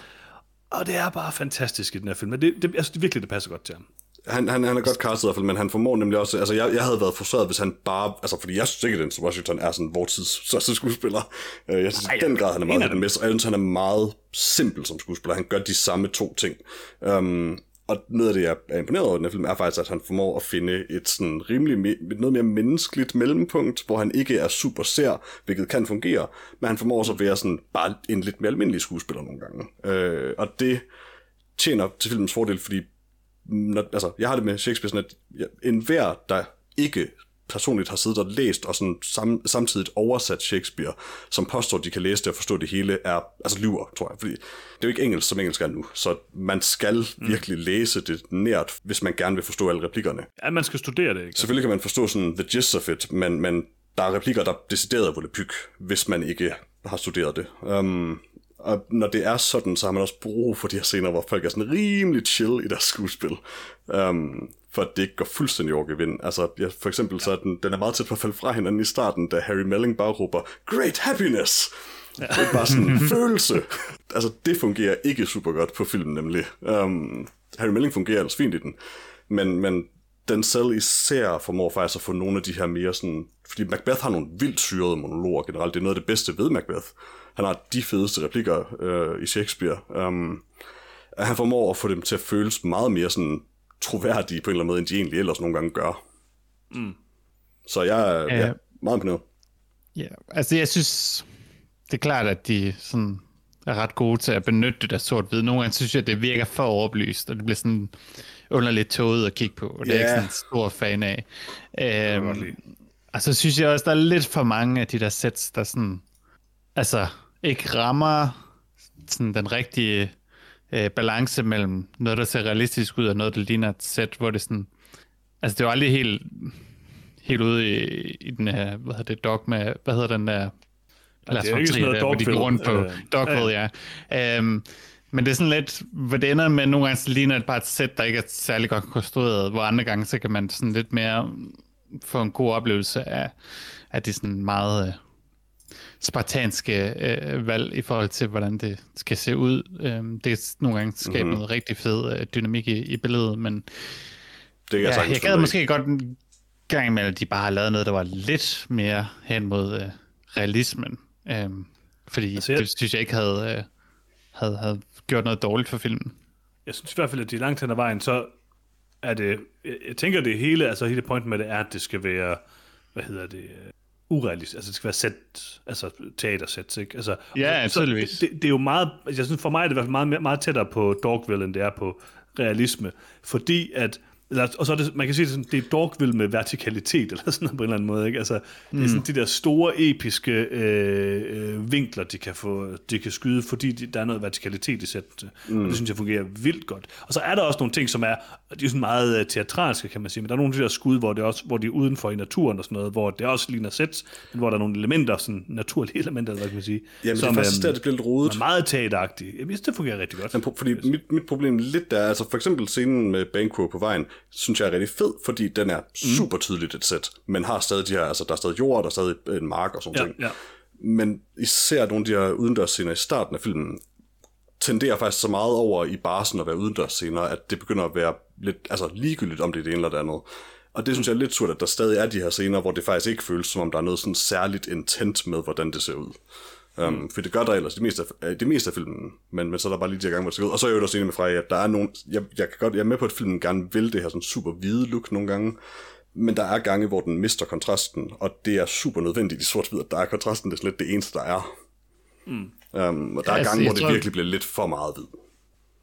Og det er bare fantastisk i den her film. Men det, det, synes det virkelig, det passer godt til ham. Han, han, han er godt castet i hvert fald, men han formår nemlig også... Altså, jeg, jeg havde været frustreret, hvis han bare... Altså, fordi jeg synes ikke, at Denzel Washington er sådan vores tids største skuespiller. Øh, Jeg synes i den grad, han er meget den bedste, og jeg synes, han er meget simpel som skuespiller. Han gør de samme to ting. Um, og noget af det, jeg er imponeret over den her film, er faktisk, at han formår at finde et sådan rimelig, noget mere menneskeligt mellempunkt, hvor han ikke er super sær, hvilket kan fungere, men han formår også at være sådan bare en lidt mere almindelig skuespiller nogle gange. Øh, og det tjener til filmens fordel, fordi når, altså, jeg har det med Shakespeare sådan, at enhver, der ikke personligt har siddet og læst og sådan sam, samtidig oversat Shakespeare, som påstår, at de kan læse det og forstå det hele, er altså lyver, tror jeg. Fordi det er jo ikke engelsk, som engelsk er nu, så man skal mm. virkelig læse det nært, hvis man gerne vil forstå alle replikkerne. Ja, man skal studere det, ikke? Selvfølgelig kan man forstå sådan the gist of it, men, men der er replikker, der er decideret volapyk, hvis man ikke har studeret det. Um, og når det er sådan, så har man også brug for de her scener, hvor folk er sådan rimelig chill i deres skuespil. Um, for at det ikke går fuldstændig over gevind. Altså, ja, for eksempel så er den, den er meget tæt på at falde fra hinanden i starten, da Harry Melling bare råber, Great happiness! Ja. Det er bare sådan en følelse. Altså, det fungerer ikke super godt på filmen, nemlig. Um, Harry Melling fungerer ellers fint i den. Men, men den selv især formår faktisk at få nogle af de her mere sådan... Fordi Macbeth har nogle vildt syrede monologer generelt. Det er noget af det bedste ved Macbeth. Han har de fedeste replikker øh, i Shakespeare. Um, han formår at få dem til at føles meget mere sådan troværdige på en eller anden måde, end de egentlig ellers nogle gange gør. Mm. Så jeg er ja, meget imponeret. Ja, altså jeg synes, det er klart, at de sådan er ret gode til at benytte det der sort-hvid. Nogle gange synes jeg, at det virker for overbelyst, og det bliver sådan underligt tåget at kigge på, og det yeah. er jeg ikke sådan en stor fan af. Øhm, og så synes jeg også, der er lidt for mange af de der sets, der sådan, altså ikke rammer sådan den rigtige øh, balance mellem noget, der ser realistisk ud, og noget, der ligner et sæt, hvor det sådan... Altså, det er jo aldrig helt, helt ude i, i den her, hvad hedder det, dogma, hvad hedder den der... Lad os det er ikke sådan noget der, hvor de går rundt på uh, Dogville, ja. ja. Um, men det er sådan lidt, hvor det ender med, nogle gange så ligner det bare et sæt, der ikke er særlig godt konstrueret, hvor andre gange, så kan man sådan lidt mere få en god oplevelse af, af det sådan meget spartanske øh, valg i forhold til, hvordan det skal se ud. Øhm, det er nogle gange skabe mm. noget rigtig fed øh, dynamik i, i billedet, men det ja, jeg gad måske godt en gang med, at de bare har lavet noget, der var lidt mere hen mod øh, realismen. Øhm, fordi altså, jeg... det synes jeg ikke havde, øh, havde, havde gjort noget dårligt for filmen. Jeg synes i hvert fald, at de langt hen ad vejen, så er det, jeg, jeg tænker det hele, altså hele pointen med det er, at det skal være, hvad hedder det, urealistisk. Altså, det skal være sæt, altså teatersæt, ikke? Altså, ja, så, det, det, er jo meget, altså, jeg synes for mig er det i hvert fald meget, meget tættere på Dogville, end det er på realisme. Fordi at eller, og så er det, man kan sige, det, sådan, det er Dogville med vertikalitet, eller sådan noget på en eller anden måde. Ikke? Altså, mm. Det er sådan mm. de der store, episke øh, øh, vinkler, de kan, få, de kan skyde, fordi de, der er noget vertikalitet i sættet. Mm. Og det synes jeg fungerer vildt godt. Og så er der også nogle ting, som er, de er sådan meget uh, teatralske, kan man sige, men der er nogle af de der skud, hvor, det også, hvor de er udenfor i naturen og sådan noget, hvor det også ligner sæt, men hvor der er nogle elementer, sådan naturlige elementer, hvad kan man sige. Jamen, som, det er faktisk der, det bliver lidt rodet. Er meget teateragtigt. Jeg synes, det fungerer rigtig godt. Men, fordi mit, mit problem lidt der, altså for eksempel scenen med Banquo på vejen, synes jeg er rigtig fed, fordi den er super tydeligt et sæt, men har stadig de her, altså der er stadig jord, der er stadig en mark og sådan ja, ting. Ja. Men især nogle af de her udendørsscener i starten af filmen, tenderer faktisk så meget over i bare sådan at være udendørsscener, at det begynder at være lidt altså ligegyldigt, om det er det ene eller det andet. Og det synes jeg er lidt surt, at der stadig er de her scener, hvor det faktisk ikke føles, som om der er noget sådan særligt intent med, hvordan det ser ud. Um, mm. For det gør der ellers det meste af, det meste af filmen, men, men så er der bare lige de her gange, hvor det skal ud. Og så er jeg jo også enig med Freja, at der er nogle, jeg, jeg, kan godt, jeg er med på, at filmen gerne vil det her sådan super hvide look nogle gange, men der er gange, hvor den mister kontrasten, og det er super nødvendigt i sort at der er kontrasten, det er lidt det eneste, der er. Mm. Um, og der ja, er altså, gange, hvor det tror... virkelig bliver lidt for meget hvid.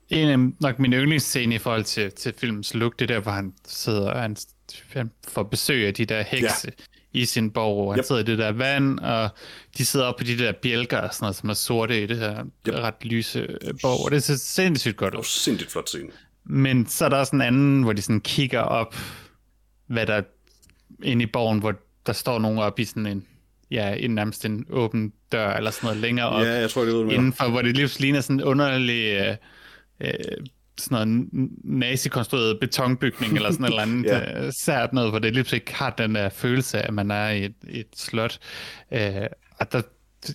En af nok min yndlingsscene i forhold til, til filmens look, det der, hvor han sidder, og han, han får besøg af de der hekse, ja i sin borg, og han yep. sidder i det der vand, og de sidder op på de der bjælker og sådan noget, som er sorte i det her yep. ret lyse borg, og det ser sindssygt godt ud. Det er sindssygt flot scene. Men så er der også en anden, hvor de sådan kigger op, hvad der er inde i borgen, hvor der står nogen op i sådan en, ja, en nærmest en åben dør, eller sådan noget længere op. Ja, jeg tror, det er Indenfor, hvor det lige ligner sådan en underlig... Øh, øh, sådan noget nazi-konstrueret betonbygning eller sådan noget andet ja. uh, sært noget, hvor det lige ikke har den der følelse af, at man er i et, et slot. Uh, og der,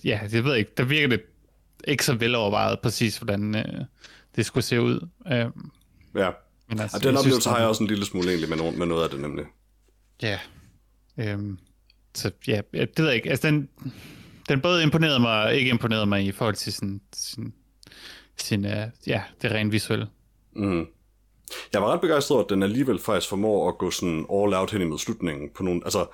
ja, jeg ved ikke, der virker det ikke så velovervejet præcis, hvordan uh, det skulle se ud. Uh, ja, men altså, og den oplevelse synes, har jeg også en lille smule egentlig med, med noget af det nemlig. Ja, um, så ja, det ved jeg ikke. Altså, den, den både imponerede mig og ikke imponerede mig i forhold til sin, sin, sin uh, ja, det rent visuelle. Mm. Jeg var ret begejstret over, at den alligevel faktisk formår at gå sådan all out hen imod slutningen på nogle, altså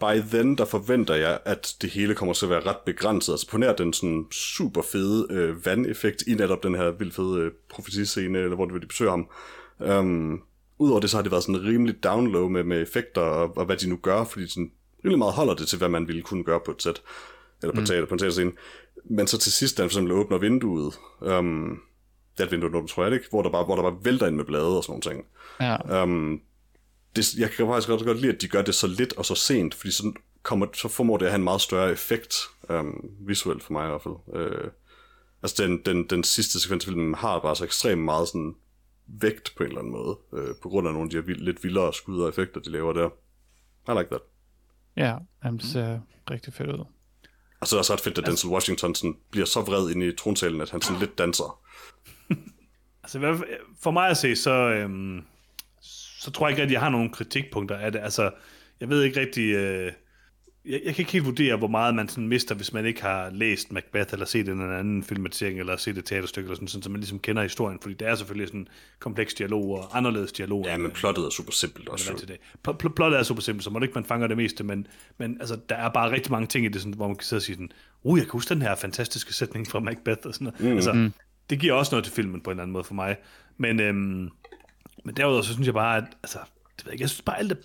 by then, der forventer jeg, at det hele kommer til at være ret begrænset. Altså på nær den sådan super fede øh, vandeffekt i netop den her vildt fede øh, profetiscene, eller hvor de vil besøge ham. Um, udover det, så har det været sådan rimelig download med, med effekter og, og hvad de nu gør, fordi sådan rimelig meget holder det til, hvad man ville kunne gøre på et sæt, eller på, mm. teater, på en teaterscene. Men så til sidst, da han for eksempel åbner vinduet, um, det er et vindue, tror jeg det ikke, hvor der bare, hvor der bare vælter ind med blade og sådan nogle ting. Ja. Um, det, jeg kan faktisk godt, godt lide, at de gør det så lidt og så sent, fordi så, kommer, så formår det at have en meget større effekt, um, visuelt for mig i hvert fald. Uh, altså den, den, den sidste sekvens af filmen har bare så ekstremt meget sådan vægt på en eller anden måde, uh, på grund af nogle af de her vild, lidt vildere skud og effekter, de laver der. I like that. Ja, jamen, det ser rigtig fedt ud. Og så er det også ret fedt, at Denzel Washington sådan, bliver så vred inde i tronsalen, at han sådan lidt danser. Altså, hvad- for mig at se, så, øhm, så tror jeg ikke rigtig, jeg har nogle kritikpunkter af det. Altså, jeg ved ikke rigtig... Øh, jeg, jeg kan ikke helt vurdere, hvor meget man sådan mister, hvis man ikke har læst Macbeth, eller set en eller anden filmatisering, eller set et teaterstykke, eller sådan, sådan, så man ligesom kender historien, fordi der er selvfølgelig sådan kompleks dialog og anderledes dialog. Ja, men plottet er super simpelt også. til det. Pl- pl- plottet er super simpelt, så må det ikke man fanger det meste, men, men altså, der er bare rigtig mange ting i det, sådan, hvor man kan sidde og sige sådan, uh, jeg kan huske den her fantastiske sætning fra Macbeth, og sådan noget. Mm. Altså, det giver også noget til filmen på en eller anden måde for mig. Men, øhm, men derudover, så synes jeg bare, at, altså, det ved jeg, jeg synes bare, alt er,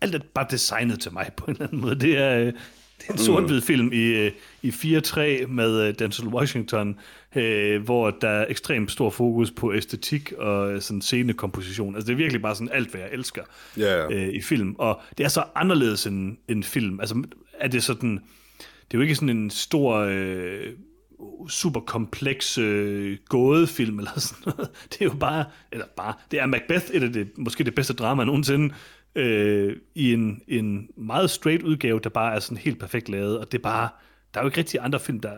alt er bare designet til mig på en eller anden måde. Det er, øh, det er en sort-hvid film i, øh, i 4-3 med øh, Denzel Washington, øh, hvor der er ekstremt stor fokus på æstetik og øh, sådan scenekomposition. Altså det er virkelig bare sådan alt, hvad jeg elsker ja. øh, i film. Og det er så anderledes end en film. Altså er det sådan... Det er jo ikke sådan en stor... Øh, super kompleks øh, gådefilm eller sådan noget. Det er jo bare, eller bare, det er Macbeth, et af det, måske det bedste drama nogensinde, øh, i en, en meget straight udgave, der bare er sådan helt perfekt lavet, og det er bare, der er jo ikke rigtig andre film, der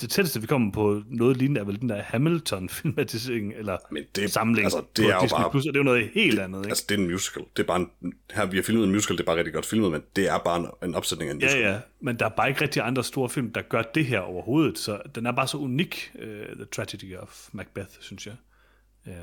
det tætteste, vi kommer på noget lignende, er vel den der Hamilton-filmatisering, eller Men det- samling altså, det er Disney+, bare- Plus, og det er jo noget helt andet, ikke? Altså, det er en musical. Det er bare en, her, vi har filmet en musical, det er bare rigtig godt filmet, men det er bare en, en opsætning af en Ja, musical. ja, men der er bare ikke rigtig andre store film, der gør det her overhovedet, så den er bare så unik, uh, The Tragedy of Macbeth, synes jeg.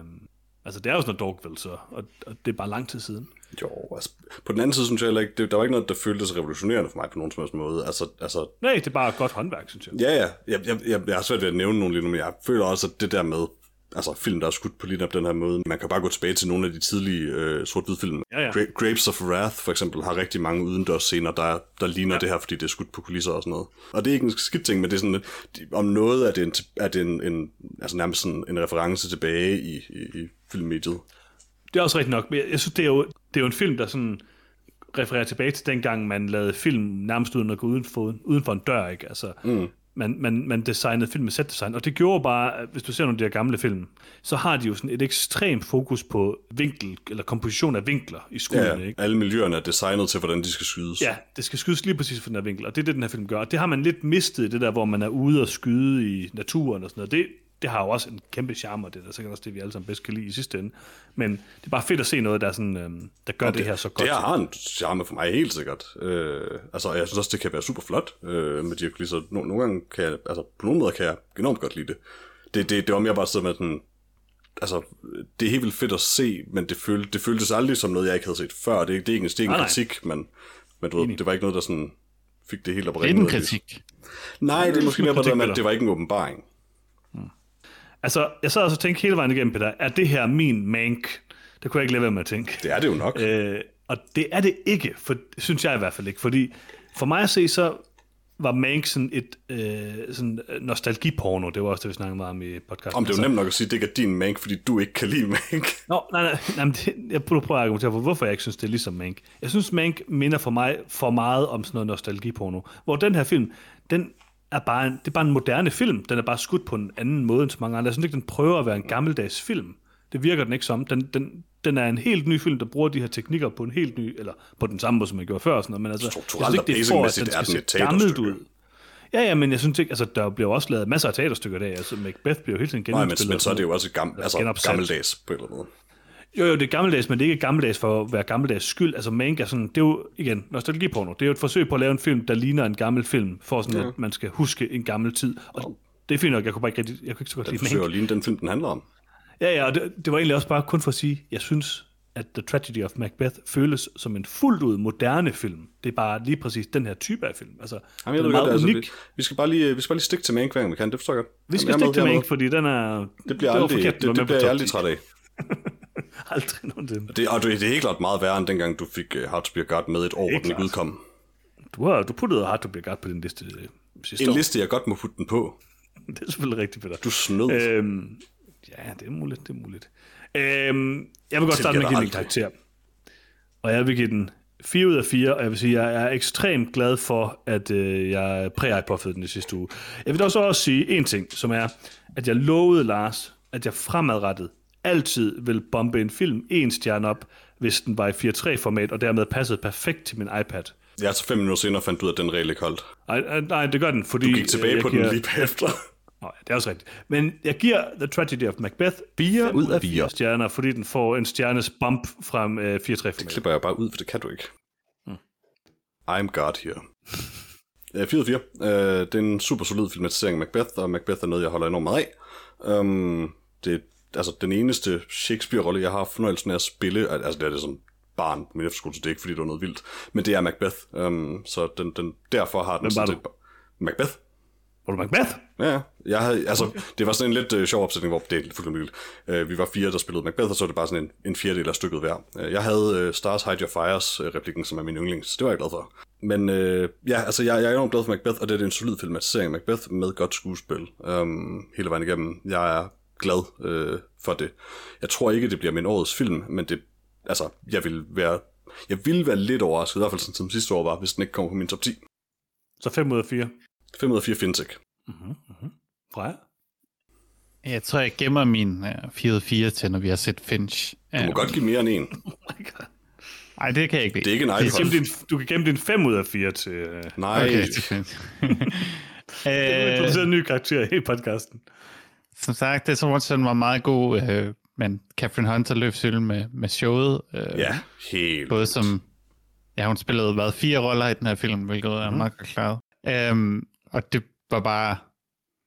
Um, altså, det er jo sådan noget Dogville, så, og, og det er bare lang tid siden. Jo, altså, på den anden side synes jeg heller ikke, det, der var ikke noget, der føltes revolutionerende for mig på nogen som helst måde. Altså, altså Nej, det er bare godt håndværk, synes jeg. ja, ja, jeg, jeg, jeg, jeg har svært ved at nævne nogen lige nu, men jeg føler også, at det der med, altså film, der er skudt på lige den her måde, man kan bare gå tilbage til nogle af de tidlige øh, sort-hvid film. Ja, ja. Gra- Grapes of Wrath, for eksempel, har rigtig mange udendørs scener, der, der ligner ja. det her, fordi det er skudt på kulisser og sådan noget. Og det er ikke en skidt ting, men det er sådan, de, om noget er det, en, er det en, en, altså nærmest sådan en reference tilbage i, i, i filmmediet. Det er også rigtigt nok, men jeg, jeg synes, det er, jo, det er jo en film, der sådan refererer tilbage til dengang, man lavede film nærmest uden at gå uden for, uden for en dør, ikke? Altså, mm. Man, man, man designede film med setdesign, og det gjorde bare, at hvis du ser nogle af de her gamle film, så har de jo sådan et ekstremt fokus på vinkel, eller komposition af vinkler i skuddene, Ja, ikke? alle miljøerne er designet til, hvordan de skal skydes. Ja, det skal skydes lige præcis fra den her vinkel, og det er det, den her film gør. Og det har man lidt mistet, det der, hvor man er ude og skyde i naturen og sådan noget. Det, det har jo også en kæmpe charme, og det er sikkert også det, vi alle sammen bedst kan lide i sidste ende. Men det er bare fedt at se noget, der, er sådan, øhm, der gør det, det her så godt. Det har en charme for mig, helt sikkert. Øh, altså, jeg synes også, det kan være super flot øh, med de her kulisser. No, nogle gange kan jeg, altså, på nogle måder kan jeg enormt godt lide det. Det, det, det var mere bare sådan med sådan, altså, det er helt vildt fedt at se, men det, føl, det føltes aldrig som noget, jeg ikke havde set før. Det, det er ikke, det er Nej, en nej. kritik, men, men du ved, det var ikke noget, der sådan fik det helt op Det er en kritik. Nej, det er måske mere bare det, at det var ikke en åbenbaring. Altså, jeg sad også og tænkte hele vejen igennem, Peter, er det her min mank? Det kunne jeg ikke lade være med at tænke. Det er det jo nok. Øh, og det er det ikke, for, synes jeg i hvert fald ikke. Fordi for mig at se, så var Mank sådan et øh, sådan nostalgiporno. Det var også det, vi snakkede meget om i podcasten. Om det er jo nemt nok at sige, at det ikke er din mank, fordi du ikke kan lide mank. Nå, nej, nej, nej men det, jeg prøver, prøver at argumentere for, hvorfor jeg ikke synes, det er ligesom Mank. Jeg synes, Mank minder for mig for meget om sådan noget nostalgiporno. Hvor den her film, den er bare en, det er bare en moderne film. Den er bare skudt på en anden måde end så mange andre. Jeg synes ikke, den prøver at være en gammeldags film. Det virker den ikke som. Den, den, den er en helt ny film, der bruger de her teknikker på en helt ny, eller på den samme måde, som man gjorde før. Sådan noget. Men altså, jeg synes ikke, det er for, at den skal se gammelt ud. Ja, ja, men jeg synes ikke, altså der bliver også lavet masser af teaterstykker der. Altså Macbeth bliver jo hele tiden Nej, men, men så er det jo også gam, altså, gammeldags på en eller anden måde. Jo, jo, det er gammeldags, men det er ikke gammeldags for at være gammeldags skyld. Altså, Mank er sådan, det er jo, igen, nostalgiporno. Det er jo et forsøg på at lave en film, der ligner en gammel film, for sådan, ja. at man skal huske en gammel tid. Og det er fint nok, jeg kunne bare ikke, rigtig, jeg kunne ikke så godt Den lide Mank. at ligne den film, den handler om. Ja, ja, og det, det, var egentlig også bare kun for at sige, jeg synes, at The Tragedy of Macbeth føles som en fuldt ud moderne film. Det er bare lige præcis den her type af film. Altså, Jamen, jeg den er godt, meget altså, unik. vi, vi, skal bare lige, vi skal bare lige stikke til Mank, hver vi kan. Det forstår jeg godt. Vi skal Jamen, stikke til Mank, fordi den er... Det bliver var aldrig, det, det, på bliver jeg aldrig 10. træt af. Aldrig nogensinde. Det, og det, det er helt klart meget værre, end dengang du fik uh, Hard to Be God med et år, hvor den ikke udkom. Du har du puttede Hard to Be God på din liste øh, sidste En år. liste, jeg godt må putte den på. Det er selvfølgelig rigtigt, Peter. Du snød. Øhm, ja, det er muligt, det er muligt. Øhm, jeg vil godt starte med at give den en karakter. Og jeg vil give den 4 ud af 4, og jeg vil sige, at jeg er ekstremt glad for, at øh, jeg præ-iPuffede den i sidste uge. Jeg vil også også sige en ting, som er, at jeg lovede Lars, at jeg fremadrettet altid vil bombe en film en stjerne op, hvis den var i 4.3-format, og dermed passede perfekt til min iPad. Ja, så fem minutter senere fandt du ud af, at den regel ikke holdt. Nej, øh, nej, det gør den, fordi... Du gik tilbage øh, jeg på den giver- lige bagefter. Nå, ja, det er også rigtigt. Men jeg giver The Tragedy of Macbeth 4 ud af fire. stjerner, fordi den får en stjernes bump fra øh, 4-3 format. klipper jeg bare ud, for det kan du ikke. I'm God here. Øh, 4 ud af 4. Øh, det er en super solid filmatisering af Macbeth, og Macbeth er noget, jeg holder enormt meget af. Um, det er altså den eneste Shakespeare-rolle, jeg har fornøjelsen af at spille. al- Altså, det er det som barn på min efterskole, så det er ikke, fordi det var noget vildt. Men det er Macbeth, um, så den, den, derfor har den Hvem var sådan du? set- Macbeth. Var du Macbeth? Ja, jeg havde, altså, det var sådan en lidt øh, sjov opsætning, hvor det er fuldstændig. Øh, vi var fire, der spillede Macbeth, og så var det bare sådan en, en fjerdedel af stykket hver. Øh, jeg havde øh, Stars Hide Your Fires øh, replikken, som er min yndlings, det var jeg glad for. Men øh, ja, altså, jeg, jeg er enormt glad for Macbeth, og det er en solid filmatisering af Macbeth med godt skuespil um, hele vejen igennem. Jeg er glad øh, for det. Jeg tror ikke, det bliver min årets film, men det, altså, jeg vil være, jeg vil være lidt overrasket, i hvert fald sådan som sidste år var, hvis den ikke kommer på min top 10. Så 5 ud af 4. 5 ud af 4 findes ikke. Freja? Jeg tror, jeg gemmer min uh, 4 ud af 4 til, når vi har set Finch. Du må godt give mere end en. Oh my God. Nej, det kan jeg ikke Det er ikke en Du gemme din, du kan gemme din 5 ud af 4 til... Øh, Nej, Okay, det er fint. øh, øh, produceret en ny karakter i podcasten. Som sagt, det tror jeg var meget god, øh, men Catherine Hunter løb selv med, med showet. Øh, Ja, helt. Både som, ja, hun spillede hvad, fire roller i den her film, hvilket er meget godt klaret. Øhm, og det var bare,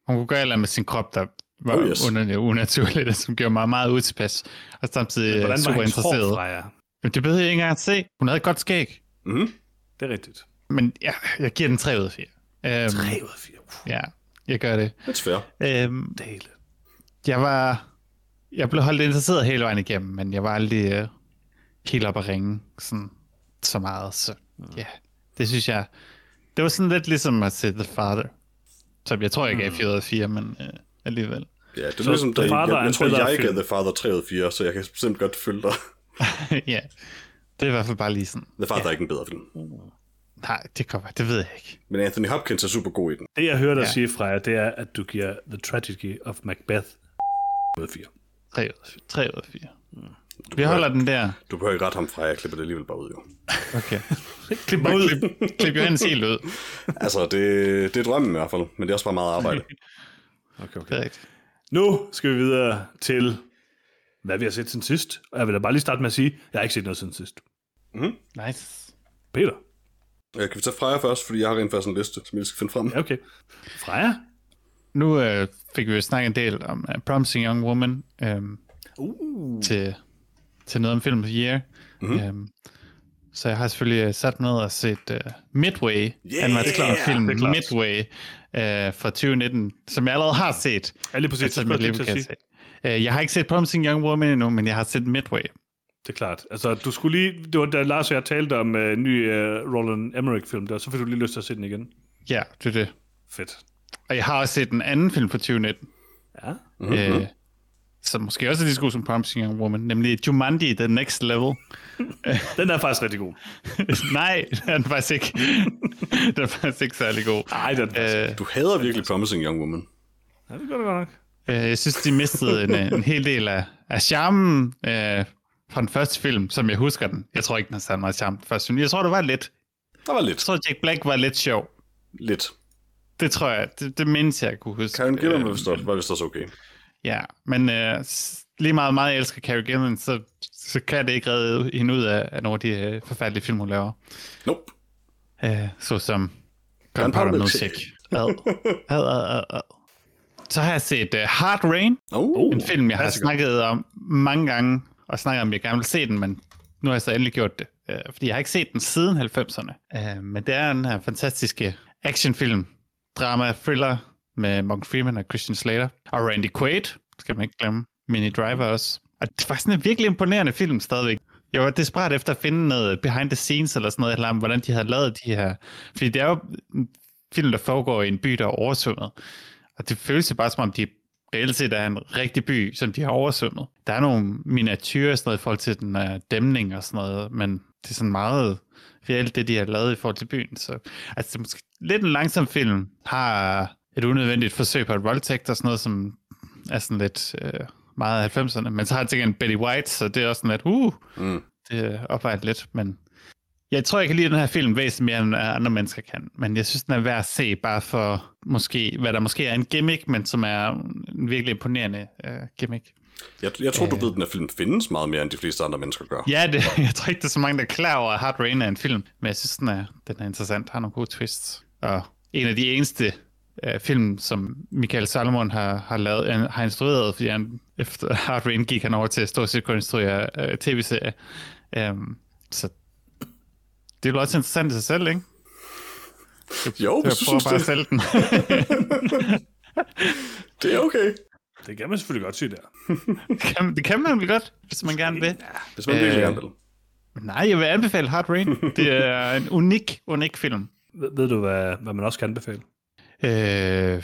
hun kunne gøre andet med sin krop, der var Oh, yes. under, unaturligt, og som gjorde mig meget utilpas, og samtidig Hvordan var super interesseret. Freja? Men det behøvede jeg ikke engang at se. Hun havde et godt skæg, Mm-hmm. Det er rigtigt. men ja, jeg giver den 3 ud af 4. Øhm, 3 ud af 4. Uh, Ja, jeg gør det. That's fair. Øhm, dale. Jeg var, jeg blev holdt interesseret hele vejen igennem, men jeg var aldrig øh, helt op at ringe sådan, så meget, så ja, det synes jeg, det var sådan lidt ligesom at se The Father, som jeg tror, jeg gav 4 ud af 4, men øh, alligevel. Ja, det er Så ligesom, The Father jeg, en jeg, tror, jeg gav. The Father 3 ud af 4, så jeg kan simpelthen godt følge dig. ja, det er i hvert fald bare lige sådan. The Father ja. er ikke en bedre film. Nej, det kommer, det ved jeg ikke. Men Anthony Hopkins er super god i den. Det, jeg hørte dig Ja. sige, Freja, det er, at du giver The Tragedy of Macbeth ud af 4. 3 ud af 4. 3 ud af 4. Vi holder den der. Du behøver ikke ret ham fra, jeg klipper det alligevel bare ud, jo. Okay. Klip mig ud. Klip, klip Johannes helt ud. Altså, det, det er drømmen i hvert fald, men det er også bare meget arbejde. Okay, okay. Er rigtigt. Nu skal vi videre til, hvad vi har set siden sidst. Og jeg vil da bare lige starte med at sige, jeg har ikke set noget siden sidst. Nice. Peter? Jeg kan vi tage Freja først, fordi jeg har rent faktisk en liste, som jeg skal finde frem. Ja, okay. Freja? Nu øh, fik vi jo snakket en del om uh, Promising Young Woman øhm, Uh. til, til noget om Film of Year. Mm-hmm. Øhm, så jeg har selvfølgelig øh, sat mig ned og set uh, Midway, Yeah, animationsfilm det er klart. Midway uh, fra 2019, som jeg allerede har set. Ja, lige præcis. Altså, mit liv kan se. Uh, jeg har ikke set Promising Young Woman endnu, men jeg har set Midway. Det er klart. Altså, du skulle lige... Det var da Lars og jeg talte om uh, ny uh, Roland Emmerich-film der, så fik du lige lyst til at se den igen. Ja, det er det. Fedt. Og jeg har også set en anden film fra 2019, Ja. mm-hmm. øh, som måske også er lige så god som Promising Young Woman, nemlig Jumanji, The Next Level. Den er faktisk rigtig god. Nej, den er faktisk ikke. den er faktisk ikke særlig god. Nej, den er Øh, Du hader virkelig Promising Young Woman. Ja, det gør det godt nok. øh, jeg synes, de mistede en, øh, en hel del af, af charmen øh, fra den første film, som jeg husker den. Jeg tror ikke, den har særlig meget charme den første film. Jeg tror, det var lidt. Der var Jeg lidt. tror, Jack Black var lidt sjov. Lidt. Det tror jeg. Det, det mindes jeg, kunne huske. Karen Gillan Øh, var vist også- var vist også okay. Ja, men øh, lige meget, meget jeg elsker Carrie Gillan, så, så kan det ikke redde hende ud af, af nogle af de øh, forfærdelige film, hun laver. Nope. Øh, så som Gunpowder Milkshake. Ad. Ad, ad, ad, ad. Så har jeg set uh, Hard Rain, Oh. en film, jeg har snakket om mange gange, og snakket om, at jeg gerne vil se den, men nu har jeg så endelig gjort det. Uh, fordi jeg har ikke set den siden 90'erne. Uh, men det er en her fantastiske actionfilm, drama, thriller med Morgan Freeman og Christian Slater. Og Randy Quaid, skal man ikke glemme. Mini Driver også. Og det var sådan en virkelig imponerende film stadigvæk. Jeg var desperat efter at finde noget behind the scenes eller sådan noget, eller om hvordan de havde lavet de her... Fordi det er jo en film, der foregår i en by, der er oversvømmet. Og det føles jo bare som om, de reelt set er en rigtig by, som de har oversvømmet. Der er nogle miniatyrer og sådan noget i forhold til den uh, dæmning og sådan noget, men det er sådan meget reelt, det de har lavet i forhold til byen. Så, altså, det er måske lidt en langsom film, har et unødvendigt forsøg på et voldtægt og sådan noget, som er sådan lidt øh, meget af 90'erne. Men så har det en Betty White, så det er også sådan lidt, uh, mm. det opvejer lidt. Men jeg tror, jeg kan lide den her film væsentligt mere, end andre mennesker kan. Men jeg synes, den er værd at se, bare for måske, hvad der måske er en gimmick, men som er en virkelig imponerende uh, gimmick. Jeg, jeg tror, du ved, at den her film findes meget mere, end de fleste andre mennesker gør. Ja, det, jeg tror ikke, der er så mange, der er klar over, at Hard Rain er en film. Men jeg synes, den er, den er interessant, har nogle gode twists. Og en af de eneste uh, film, som Michael Salomon har, har, lavet, uh, har instrueret, fordi han, efter Hard Rain gik han over til at stå og instruere uh, tv-serie. Um, så det er jo også interessant i sig selv, ikke? jo, jeg synes bare at sælge den. det er okay. Det kan man selvfølgelig godt sige der. det, kan, det kan man vel godt, hvis man gerne vil. Ja, hvis man virkelig gerne vil. Nej, jeg vil anbefale Hard Rain. Det er en unik, unik film. Ved, ved du, hvad, hvad man også kan anbefale? Øh,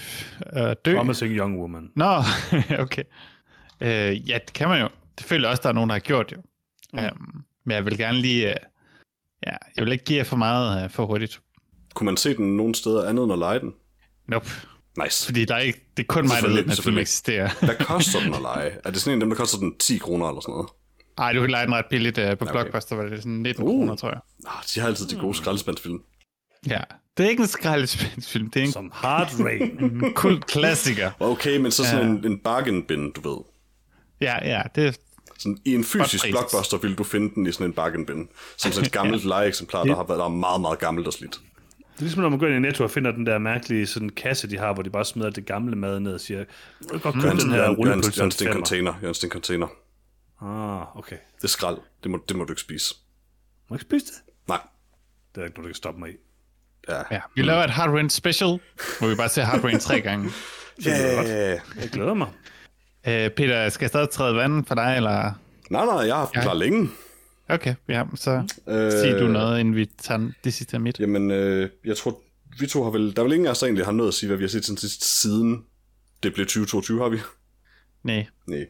øh, dø. Promising Young Woman. Nå, okay. Øh, ja, det kan man jo. Det føler også, der er nogen, der har gjort jo. Mm. Um, men jeg vil gerne lige... Uh, ja, jeg vil ikke give jer for meget uh, for hurtigt. Kunne man se den nogen steder andet end at lege den? Nope. Nice. Fordi der er ikke, det er kun mig, der ved, at film eksisterer. Hvad koster den at lege? Er det sådan en af dem, der koster den 10 kroner eller sådan noget? Nej, du kan lege den ret billigt uh, på okay. Blockbuster, var det sådan 19 uh. kroner, tror jeg. Ah, de har altid de gode skraldespandsfilm. Ja, det er ikke en skraldespandsfilm, det er en... Som Hard Rain. en kult klassiker. Okay, men så sådan ja. en, en bargain bin, du ved. Ja, ja, det sådan, I en fysisk blockbuster vil du finde den i sådan en bargain bin. Som sådan et gammelt ja. legeeksemplar, der har været der er meget, meget gammelt og slidt. Det er ligesom, når man går ind i Netto og finder den der mærkelige sådan kasse, de har, hvor de bare smider det gamle mad ned og siger, jeg vil godt købe den her rullepølse. Jørgens, det er en container. Jørgens, det er en container. Ah, okay. Det er skrald. Det må, det må du ikke spise. Må ikke spise det? Nej. Det er ikke noget, du kan stoppe mig i. Ja. ja. Vi laver et Hard Rain special, hvor vi bare ser Hard Rain tre gange. Ja, yeah. jeg glæder mig. Øh, Peter, skal jeg stadig træde vandet for dig, eller? Nej, nej, jeg har haft ja. klar længe. Okay, ja, så øh, sig du noget, inden vi tager det sidste af mit. Jamen, øh, jeg tror, vi to har vel... Der er vel ingen af os, der egentlig har noget at sige, hvad vi har set sådan sidst siden det blev 2022, har vi? Nej. Nej.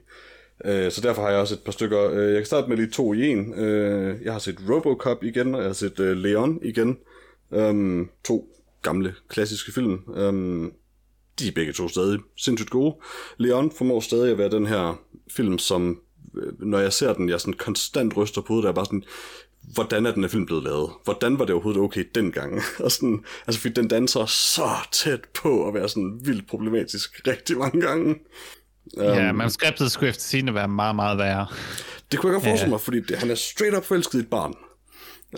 Øh, så derfor har jeg også et par stykker. Øh, jeg kan starte med lige to i en. Øh, jeg har set Robocop igen, og jeg har set øh, Leon igen. Um, to gamle, klassiske film. Um, de er begge to stadig sindssygt gode. Leon formår stadig at være den her film, som når jeg ser den, jeg sådan konstant ryster på hovedet, der er bare sådan, hvordan er den her film blevet lavet? Hvordan var det overhovedet okay dengang? og sådan, altså fordi den danser så tæt på at være sådan vildt problematisk rigtig mange gange. Ja, um, manuskriptet skulle efter sigende være meget, meget værre. Det kunne jeg godt forestille ja. mig, fordi det, han er straight up forelsket i et barn.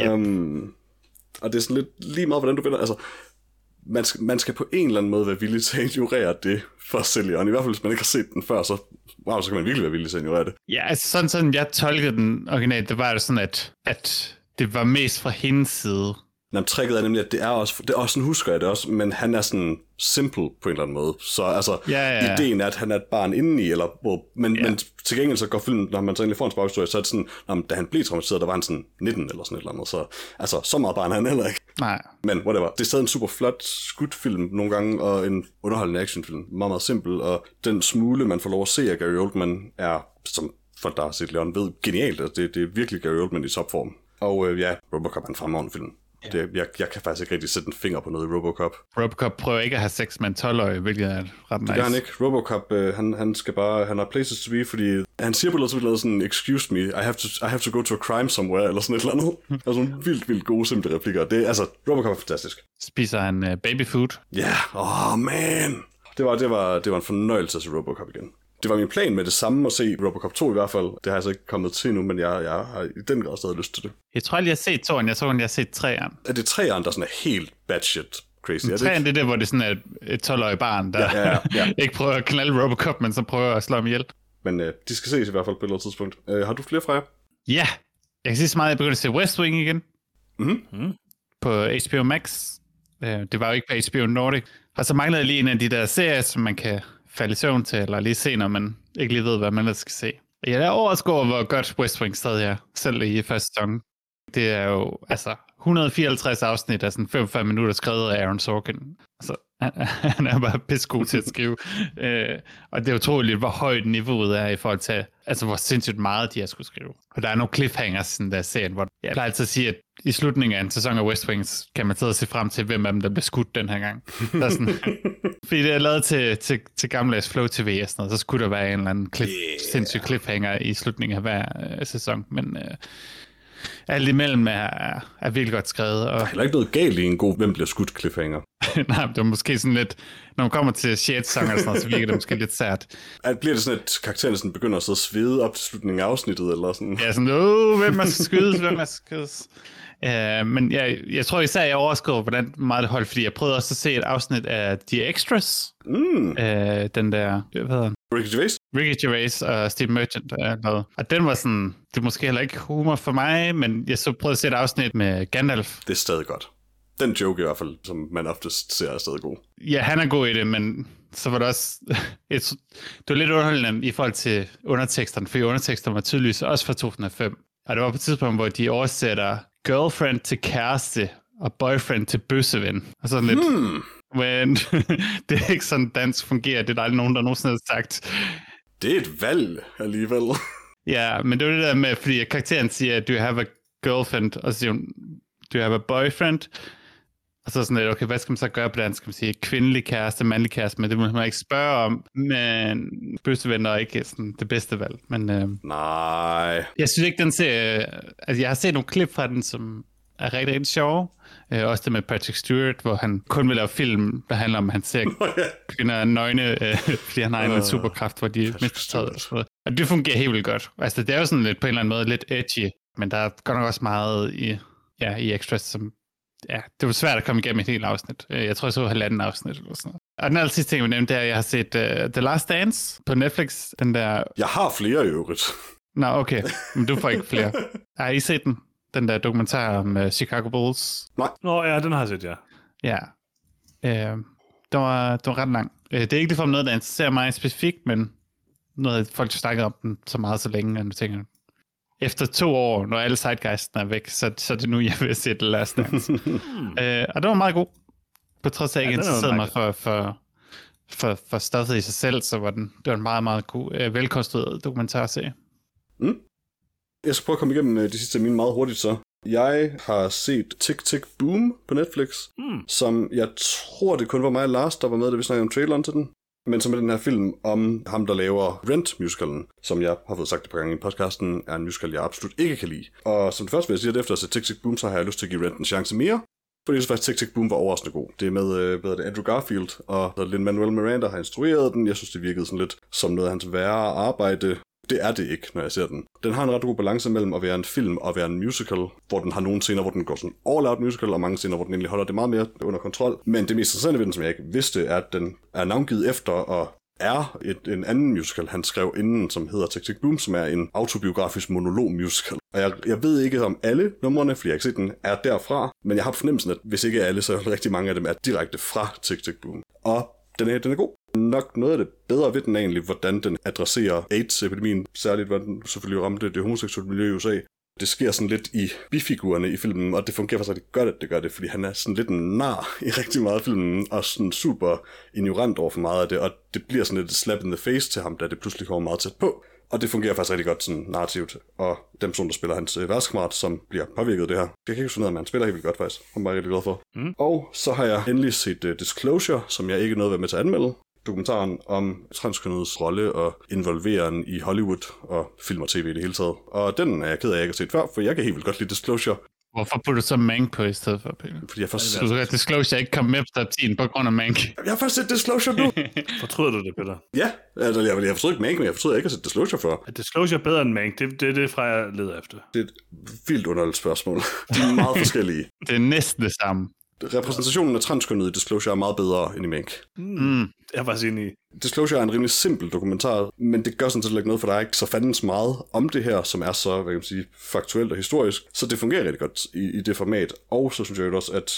Yep. Um, og det er sådan lidt lige meget, hvordan du vender. Altså, man skal, man skal på en eller anden måde være villig til at ignorere det for at sælge I hvert fald, hvis man ikke har set den før, så, wow, så kan man virkelig være villig til at ignorere det. Ja, altså sådan, sådan jeg tolkede den originalt, det var sådan, at, at det var mest fra hendes side. Jamen, tricket er nemlig, at det er også, det er også sådan husker jeg det også, men han er sådan simple på en eller anden måde. Så altså, ja, ja, ja. ideen er, at han er et barn indeni, eller, hvor, men, ja. men til gengæld så går filmen, når man så egentlig får en baghistorie, så er det sådan, når, da han blev traumatiseret, der var han sådan 19 eller sådan et eller andet. Så altså, så meget barn er han heller ikke. Nej. Men whatever. Det er stadig en super flot skudfilm nogle gange, og en underholdende actionfilm. Meget, meget simpel, og den smule, man får lov at se af Gary Oldman, er, som folk, der har set Leon, ved, genialt. Altså, det, det er virkelig Gary Oldman i topform. Og øh, ja, Robocop er en fremragende film. Det, jeg, jeg kan faktisk ikke rigtig sætte en finger på noget i Robocop. Robocop prøver ikke at have sex med en 12-årig, hvilket er ret nice. Det gør han ikke. Robocop, øh, han, han skal bare, han har places to be, fordi han siger på noget sådan, excuse me, I have, to, I have to go to a crime somewhere, eller sådan et eller andet. altså nogle vildt, vildt gode, simple replikker. Det, altså, Robocop er fantastisk. Spiser han uh, baby food? Ja, yeah. åh oh, man. Det var, det, var, det var en fornøjelse at se Robocop igen det var min plan med det samme at se Robocop 2 i hvert fald. Det har jeg så ikke kommet til nu, men jeg, jeg har i den grad stadig lyst til det. Jeg tror aldrig, jeg har set 2'eren. Jeg tror, jeg har set 3'eren. Er det 3'eren, der sådan er helt batshit crazy? Er det 3'eren, det er det, hvor det sådan er et 12-årig barn, der ja, ja, ja. ikke prøver at knalde Robocop, men så prøver at slå ham ihjel. Men øh, de skal ses i hvert fald på et eller andet tidspunkt. Øh, har du flere fra jer? Ja. Jeg kan sige så meget, at jeg begyndte at se West Wing igen. Mm-hmm. Mm. På HBO Max. Øh, det var jo ikke på HBO Nordic. Og så manglede jeg lige en af de der serier, som man kan falde i søvn til, eller lige se, når man ikke lige ved, hvad man ellers skal se. Jeg er overrasket over, hvor godt West Wing stadig er, selv i første sæson. Det er jo, altså, 154 afsnit af sådan 45 minutter skrevet af Aaron Sorkin. Altså, han, han er bare pissegod til at skrive. øh, og det er utroligt, hvor højt niveauet er i forhold til, altså hvor sindssygt meget de har skulle skrive. Og der er nogle cliffhangers sådan der serien, hvor jeg plejer altid at sige, at i slutningen af en sæson af West Wings, kan man sidde og se frem til, hvem af dem, der bliver skudt den her gang. Der er sådan, fordi det er lavet til, til, til gamle Flow TV og sådan noget, så skulle der være en eller anden clip, yeah. sindssyg cliffhanger i slutningen af hver øh, sæson. Men øh, alt imellem er, er, er virkelig godt skrevet. Og... Der er heller ikke noget galt i en god, hvem bliver skudt cliffhanger. Nej, det er måske sådan lidt, når man kommer til 6. sang eller sådan noget, så virker det måske lidt sært. At bliver det sådan, at karakteren sådan begynder at sidde og svede op til slutningen af afsnittet, eller sådan? Ja, sådan, åh, hvem man skal skydes, hvem man skal skydes. Uh, men jeg, jeg tror især, jeg overskriver, hvordan meget det holdt, fordi jeg prøvede også at se et afsnit af The Extras. Mm. Uh, den der, hvad hedder? Ricky Gervais? Ricky Gervais og Steve Merchant der lavet. Og den var sådan, det er måske heller ikke humor for mig, men jeg så prøvede at se et afsnit med Gandalf. Det er stadig godt. Den joke i hvert fald, som man oftest ser, er stadig god. Ja, han er god i det, men så var det også... Et, det var lidt underholdende i forhold til underteksterne, for underteksterne var tydeligvis også fra 2005. Og det var på et tidspunkt, hvor de oversætter girlfriend til kæreste og boyfriend til bøsseven. Og sådan lidt... Hmm. Men det er ikke sådan, dansk fungerer. Det er der aldrig nogen, der nogensinde har sagt. Det er et valg alligevel. Ja, men det var det der med, fordi karakteren siger, do you have a girlfriend? Og så siger hun, do you have a boyfriend? Og så sådan lidt, okay, hvad skal man så gøre på dansk? Skal man sige kvindelig kæreste, mandlig kæreste? Men det må man ikke spørge om. Men bøssevenner er ikke sådan det bedste valg. Men øh, Nej. jeg synes ikke, den ser... Altså, jeg har set nogle klip fra den, som er rigtig, rigtig sjove. Øh, også det med Patrick Stewart, hvor han kun vil lave film, der handler om, at han ser kvinder nøgne, øh, fordi han har en superkraft, hvor de mister. Og det fungerer helt vildt godt. Altså, det er jo sådan lidt på en eller anden måde lidt edgy, men der er godt nok også meget i, ja, i extras, som ja, det var svært at komme igennem et helt afsnit. Øh, Jeg tror, jeg så halvanden afsnit eller sådan noget. Og den aller sidste ting, jeg vil nævne, det er, at jeg har set uh, The Last Dance på Netflix. Den der... Jeg har flere i øvrigt. Nå, okay. Men du får ikke flere. Har I set den? Den der dokumentar om uh, Chicago Bulls? Nå, ja, den har jeg set, ja. Ja. Øh, det, var, det var ret lang. Øh, det er ikke ligefrem noget, der interesserer mig specifikt, men noget, folk har snakket om den så meget så længe, at du tænker, efter to år, når alle sidegeisten er væk, så, så er det nu, jeg vil se The Last Dance. øh, og det var meget god. På trods af, at jeg Ja, ikke er interesserede mig for, for, for, for stoffet i sig selv, så var den, det var en meget, meget god, øh, velkonstrueret dokumentarserie. Jeg skal prøve at komme igennem øh, de sidste af mine meget hurtigt så. Jeg har set Tick Tick Boom på Netflix, Mm. som jeg tror, det kun var mig og Lars, der var med, da vi snakkede om traileren til den. Men som er den her film om ham, der laver Rent-musicalen, som jeg har fået sagt et par gange i podcasten, er en musical, jeg absolut ikke kan lide. Og som det første vil jeg sige, at efter at se Tick Tick Boom, så har jeg lyst til at give Rent en chance mere. Fordi jeg synes faktisk, Tick Tick Boom var overraskende god. Det er med øh, hvad er det, Andrew Garfield, og Lin-Manuel Miranda har instrueret den. Jeg synes, det virkede sådan lidt som noget af hans værre arbejde. Det er det ikke, når jeg ser den. Den har en ret god balance mellem at være en film og være en musical, hvor den har nogle scener, hvor den går sådan all out musical, og mange scener, hvor den egentlig holder det meget mere under kontrol. Men det mest interessante ved den, som jeg ikke vidste, er, at den er navngivet efter og er et, en anden musical, han skrev inden, som hedder Tick Tick Boom, som er en autobiografisk monolog-musical. Og jeg, jeg ved ikke om alle numrene, fordi jeg ikke set den, er derfra, men jeg har fornemmelsen, at hvis ikke alle, så rigtig mange af dem er direkte fra Tick Tick Boom. Og den er, den er god. Nok noget af det bedre ved den egentlig, hvordan den adresserer AIDS-epidemien, særligt hvordan den selvfølgelig ramte det homoseksuelle miljø i USA. Det sker sådan lidt i bifigurerne i filmen, og det fungerer faktisk rigtig godt, at det gør det, fordi han er sådan lidt en nar i rigtig meget af filmen, og sådan super ignorant over for meget af det, og det bliver sådan lidt et slap in the face til ham, da det pludselig kommer meget tæt på. Og det fungerer faktisk rigtig godt sådan narrativt. Og den person, der spiller hans øh, værtskammerat, som bliver påvirket af det her. Jeg kan ikke huske noget, men han spiller helt vildt godt faktisk. Han var jeg rigtig glad for. Mm. Og så har jeg endelig set uh, Disclosure, som jeg ikke nåede at være med til at anmelde. Dokumentaren om transkønnets rolle og involveren i Hollywood og film og tv i det hele taget. Og den er jeg ked af, at jeg ikke har set før, for jeg kan helt vildt godt lide Disclosure, Hvorfor putter du så Mank på i stedet for, Peter? fordi jeg først... Du skal Disclosure ikke komme med på top 10 på grund af Mank. Jeg har først set Disclosure nu! Fortryder du det, Peter? ja, altså, jeg, jeg forstod ikke Mank, men jeg at jeg ikke har set Disclosure før. Er Disclosure bedre end Mank? Det, det er det, fra jeg leder efter. Det er et vildt underligt spørgsmål. De er meget forskellige. Det er næsten det samme. Repræsentationen af transkønnet i Disclosure er meget bedre end i Mank. Mm. Jeg er faktisk enig i. Disclosure er en rimelig simpel dokumentar, men det gør sådan set ikke noget, for der er ikke så fandens meget om det her, som er så, hvad kan man sige, faktuelt og historisk. Så det fungerer rigtig godt i, i det format. Og så synes jeg også, at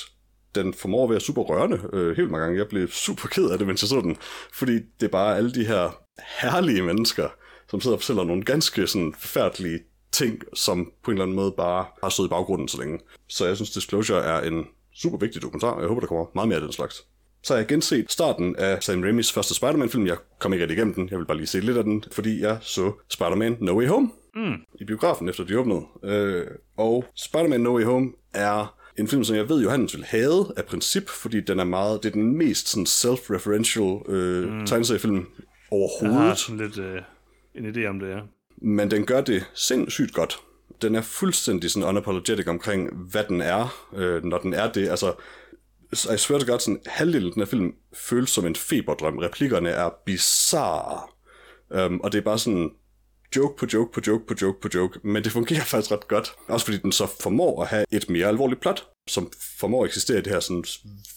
den formår at være super rørende øh, helt mange gange. Jeg blev super ked af det, mens jeg så den. Fordi det er bare alle de her herlige mennesker, som sidder og fortæller nogle ganske sådan forfærdelige ting, som på en eller anden måde bare har stået i baggrunden så længe. Så jeg synes, Disclosure er en super vigtig dokumentar, og jeg håber, der kommer meget mere af den slags. Så har jeg genset starten af Sam Raimis første Spider-Man-film. Jeg kom ikke rigtig igennem den, jeg vil bare lige se lidt af den, fordi jeg så Spider-Man No Way Home mm. i biografen, efter de åbnede. Øh, og Spider-Man No Way Home er en film, som jeg ved, Johannes vil have af princip, fordi den er meget, det er den mest sådan, self-referential øh, mm. tegneseriefilm Jeg overhovedet. har sådan lidt øh, en idé om det, ja. Men den gør det sindssygt godt. Den er fuldstændig sådan unapologetic omkring, hvad den er, øh, når den er det. Altså, I swear to God, sådan, halvdelen af den her film føles som en feberdrøm. Replikkerne er bizarre. Um, og det er bare sådan joke på joke på joke på joke på joke, men det fungerer faktisk ret godt. Også fordi den så formår at have et mere alvorligt plot, som formår at eksistere i det her sådan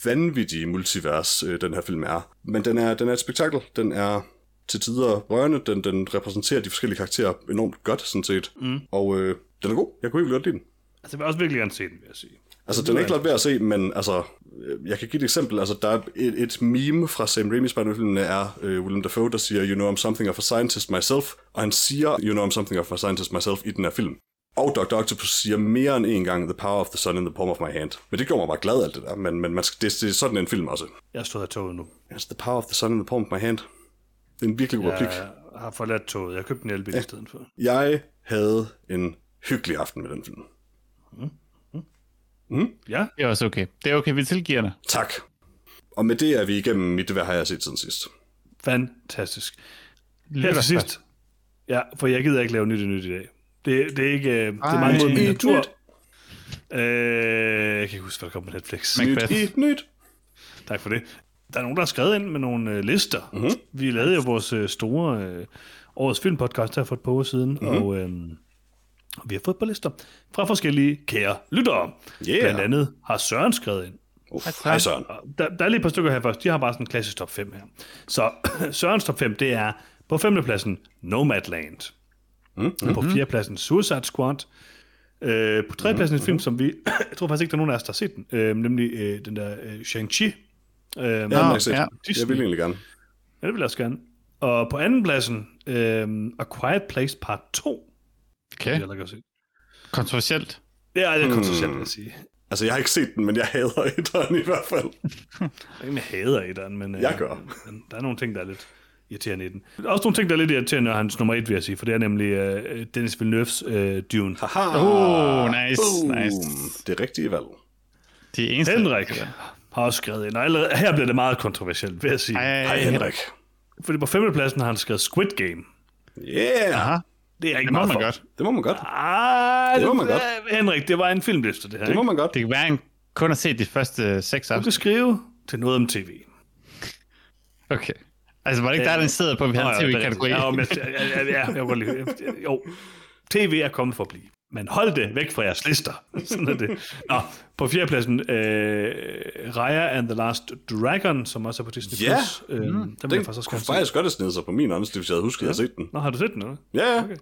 vanvittige multivers, øh, den her film er. Men den er, den er et spektakel. Den er til tider rørende. Den, den repræsenterer de forskellige karakterer enormt godt, sådan set. Mm. Og øh, den er god. Jeg kunne ikke godt lide den. Altså, jeg vil også virkelig gerne se den, vil jeg sige. Altså, den er ikke let ved at se, men altså, øh, jeg kan give et eksempel. Altså, der er et, et meme fra Sam Raimi's Spider-Man-filmene er uh, Willem Dafoe, der siger, you know I'm something of a scientist myself, og han siger, you know I'm something of a scientist myself i den her film. Og Dr. Octopus siger mere end en gang, the power of the sun in the palm of my hand. Men det gjorde mig bare glad alt det der, men, men man skal, det, det er sådan en film også. Jeg stod af toget nu. Yes, the power of the sun in the palm of my hand. Det er en virkelig god replik. Jeg har forladt toget. Jeg købte en elbil ja. i stedet for. Jeg havde en hyggelig aften med den film. Ja, Det er også okay. Det er okay, vi tilgiver det. Tak. Og med det er vi igennem mit, hvad har jeg set siden sidst. fantastisk. Her Lytter til sidst. Ja, for jeg gider ikke lave nyt i nyt i dag. Det, det er ikke... øh, Det er Ej. meget mod min natur. nyt. Øh, jeg kan ikke huske, hvad der kom på Netflix. Macbeth. Nyt i nyt. Tak for det. Der er nogen, der har skrevet ind med nogle øh, lister. Mhm. Mm-hmm. Vi lavede jo vores øh, store øh, årets filmpodcast her for et par uger siden, Mhm. mm-hmm. og øh, vi har fået et par lister fra forskellige kære lyttere. Yeah. Blandt andet har Søren skrevet ind. Uh, hej Søren. Og Der, der er lige et par stykker her først. De har bare sådan en klassisk top 5 her. Så Sørens top 5, det er på femtepladsen Nomadland. Mm-hmm. På fjerdepladsen Suicide Squad. Øh, på tredjepladsen mm-hmm. en film, som vi... jeg tror faktisk ikke, der er nogen af os, der har set den. Øh, nemlig øh, den der øh, Shang-Chi. Øh, Ja, har jeg set. ja. Jeg vil egentlig gerne. Ja, det vil jeg også gerne. Og på anden pladsen, øh, A Quiet Place Part 2. Okay. Det er jeg se. Kontroversielt. Det er lidt kontroversielt, vil jeg sige. Altså, jeg har ikke set den, men jeg hader etteren i hvert fald. Jeg er ikke med hader i den, men øh, Jeg gør. men der er nogle ting, der er lidt irriterende i den. Der er også nogle ting, der er lidt irriterende, og hans nummer et, vil jeg sige, for det er nemlig øh, Dennis Villeneuve's øh, Dune. Haha. Oh, nice, Boom. nice. Det rigtige valg. De eneste. Henrik har også skrevet ind, og allerede, her bliver det meget kontroversielt, vil jeg sige. Ej, Hej Henrik. Fordi på femtepladsen har han skrevet Squid Game. Yeah, Aha, Det er ikke det må meget man for. godt. det må man godt. Ah, Det må man godt. Henrik, det var en filmliste, det her. Det må man godt. Det kan være, han kun har set de første seks Du kan afsnit. skrive til noget om tv. Okay. Altså, var det ikke der, den sidder på, at vi er tv-kategori? Ja, jeg, jeg, jeg, jeg, jeg, godt lide- jo, tv er kommet for at blive. Men hold det væk fra jeres lister. Sådan er det. Nå, på fjerdepladsen, øh, Raya and the Last Dragon, som også er på Disney+. Ja. Plus. Øh, den vil jeg Den faktisk også kunne faktisk godt have snedet sig på min honest, hvis jeg havde husket, at jeg havde set den. Nå, har du set den, eller? Ja, ja. Okay.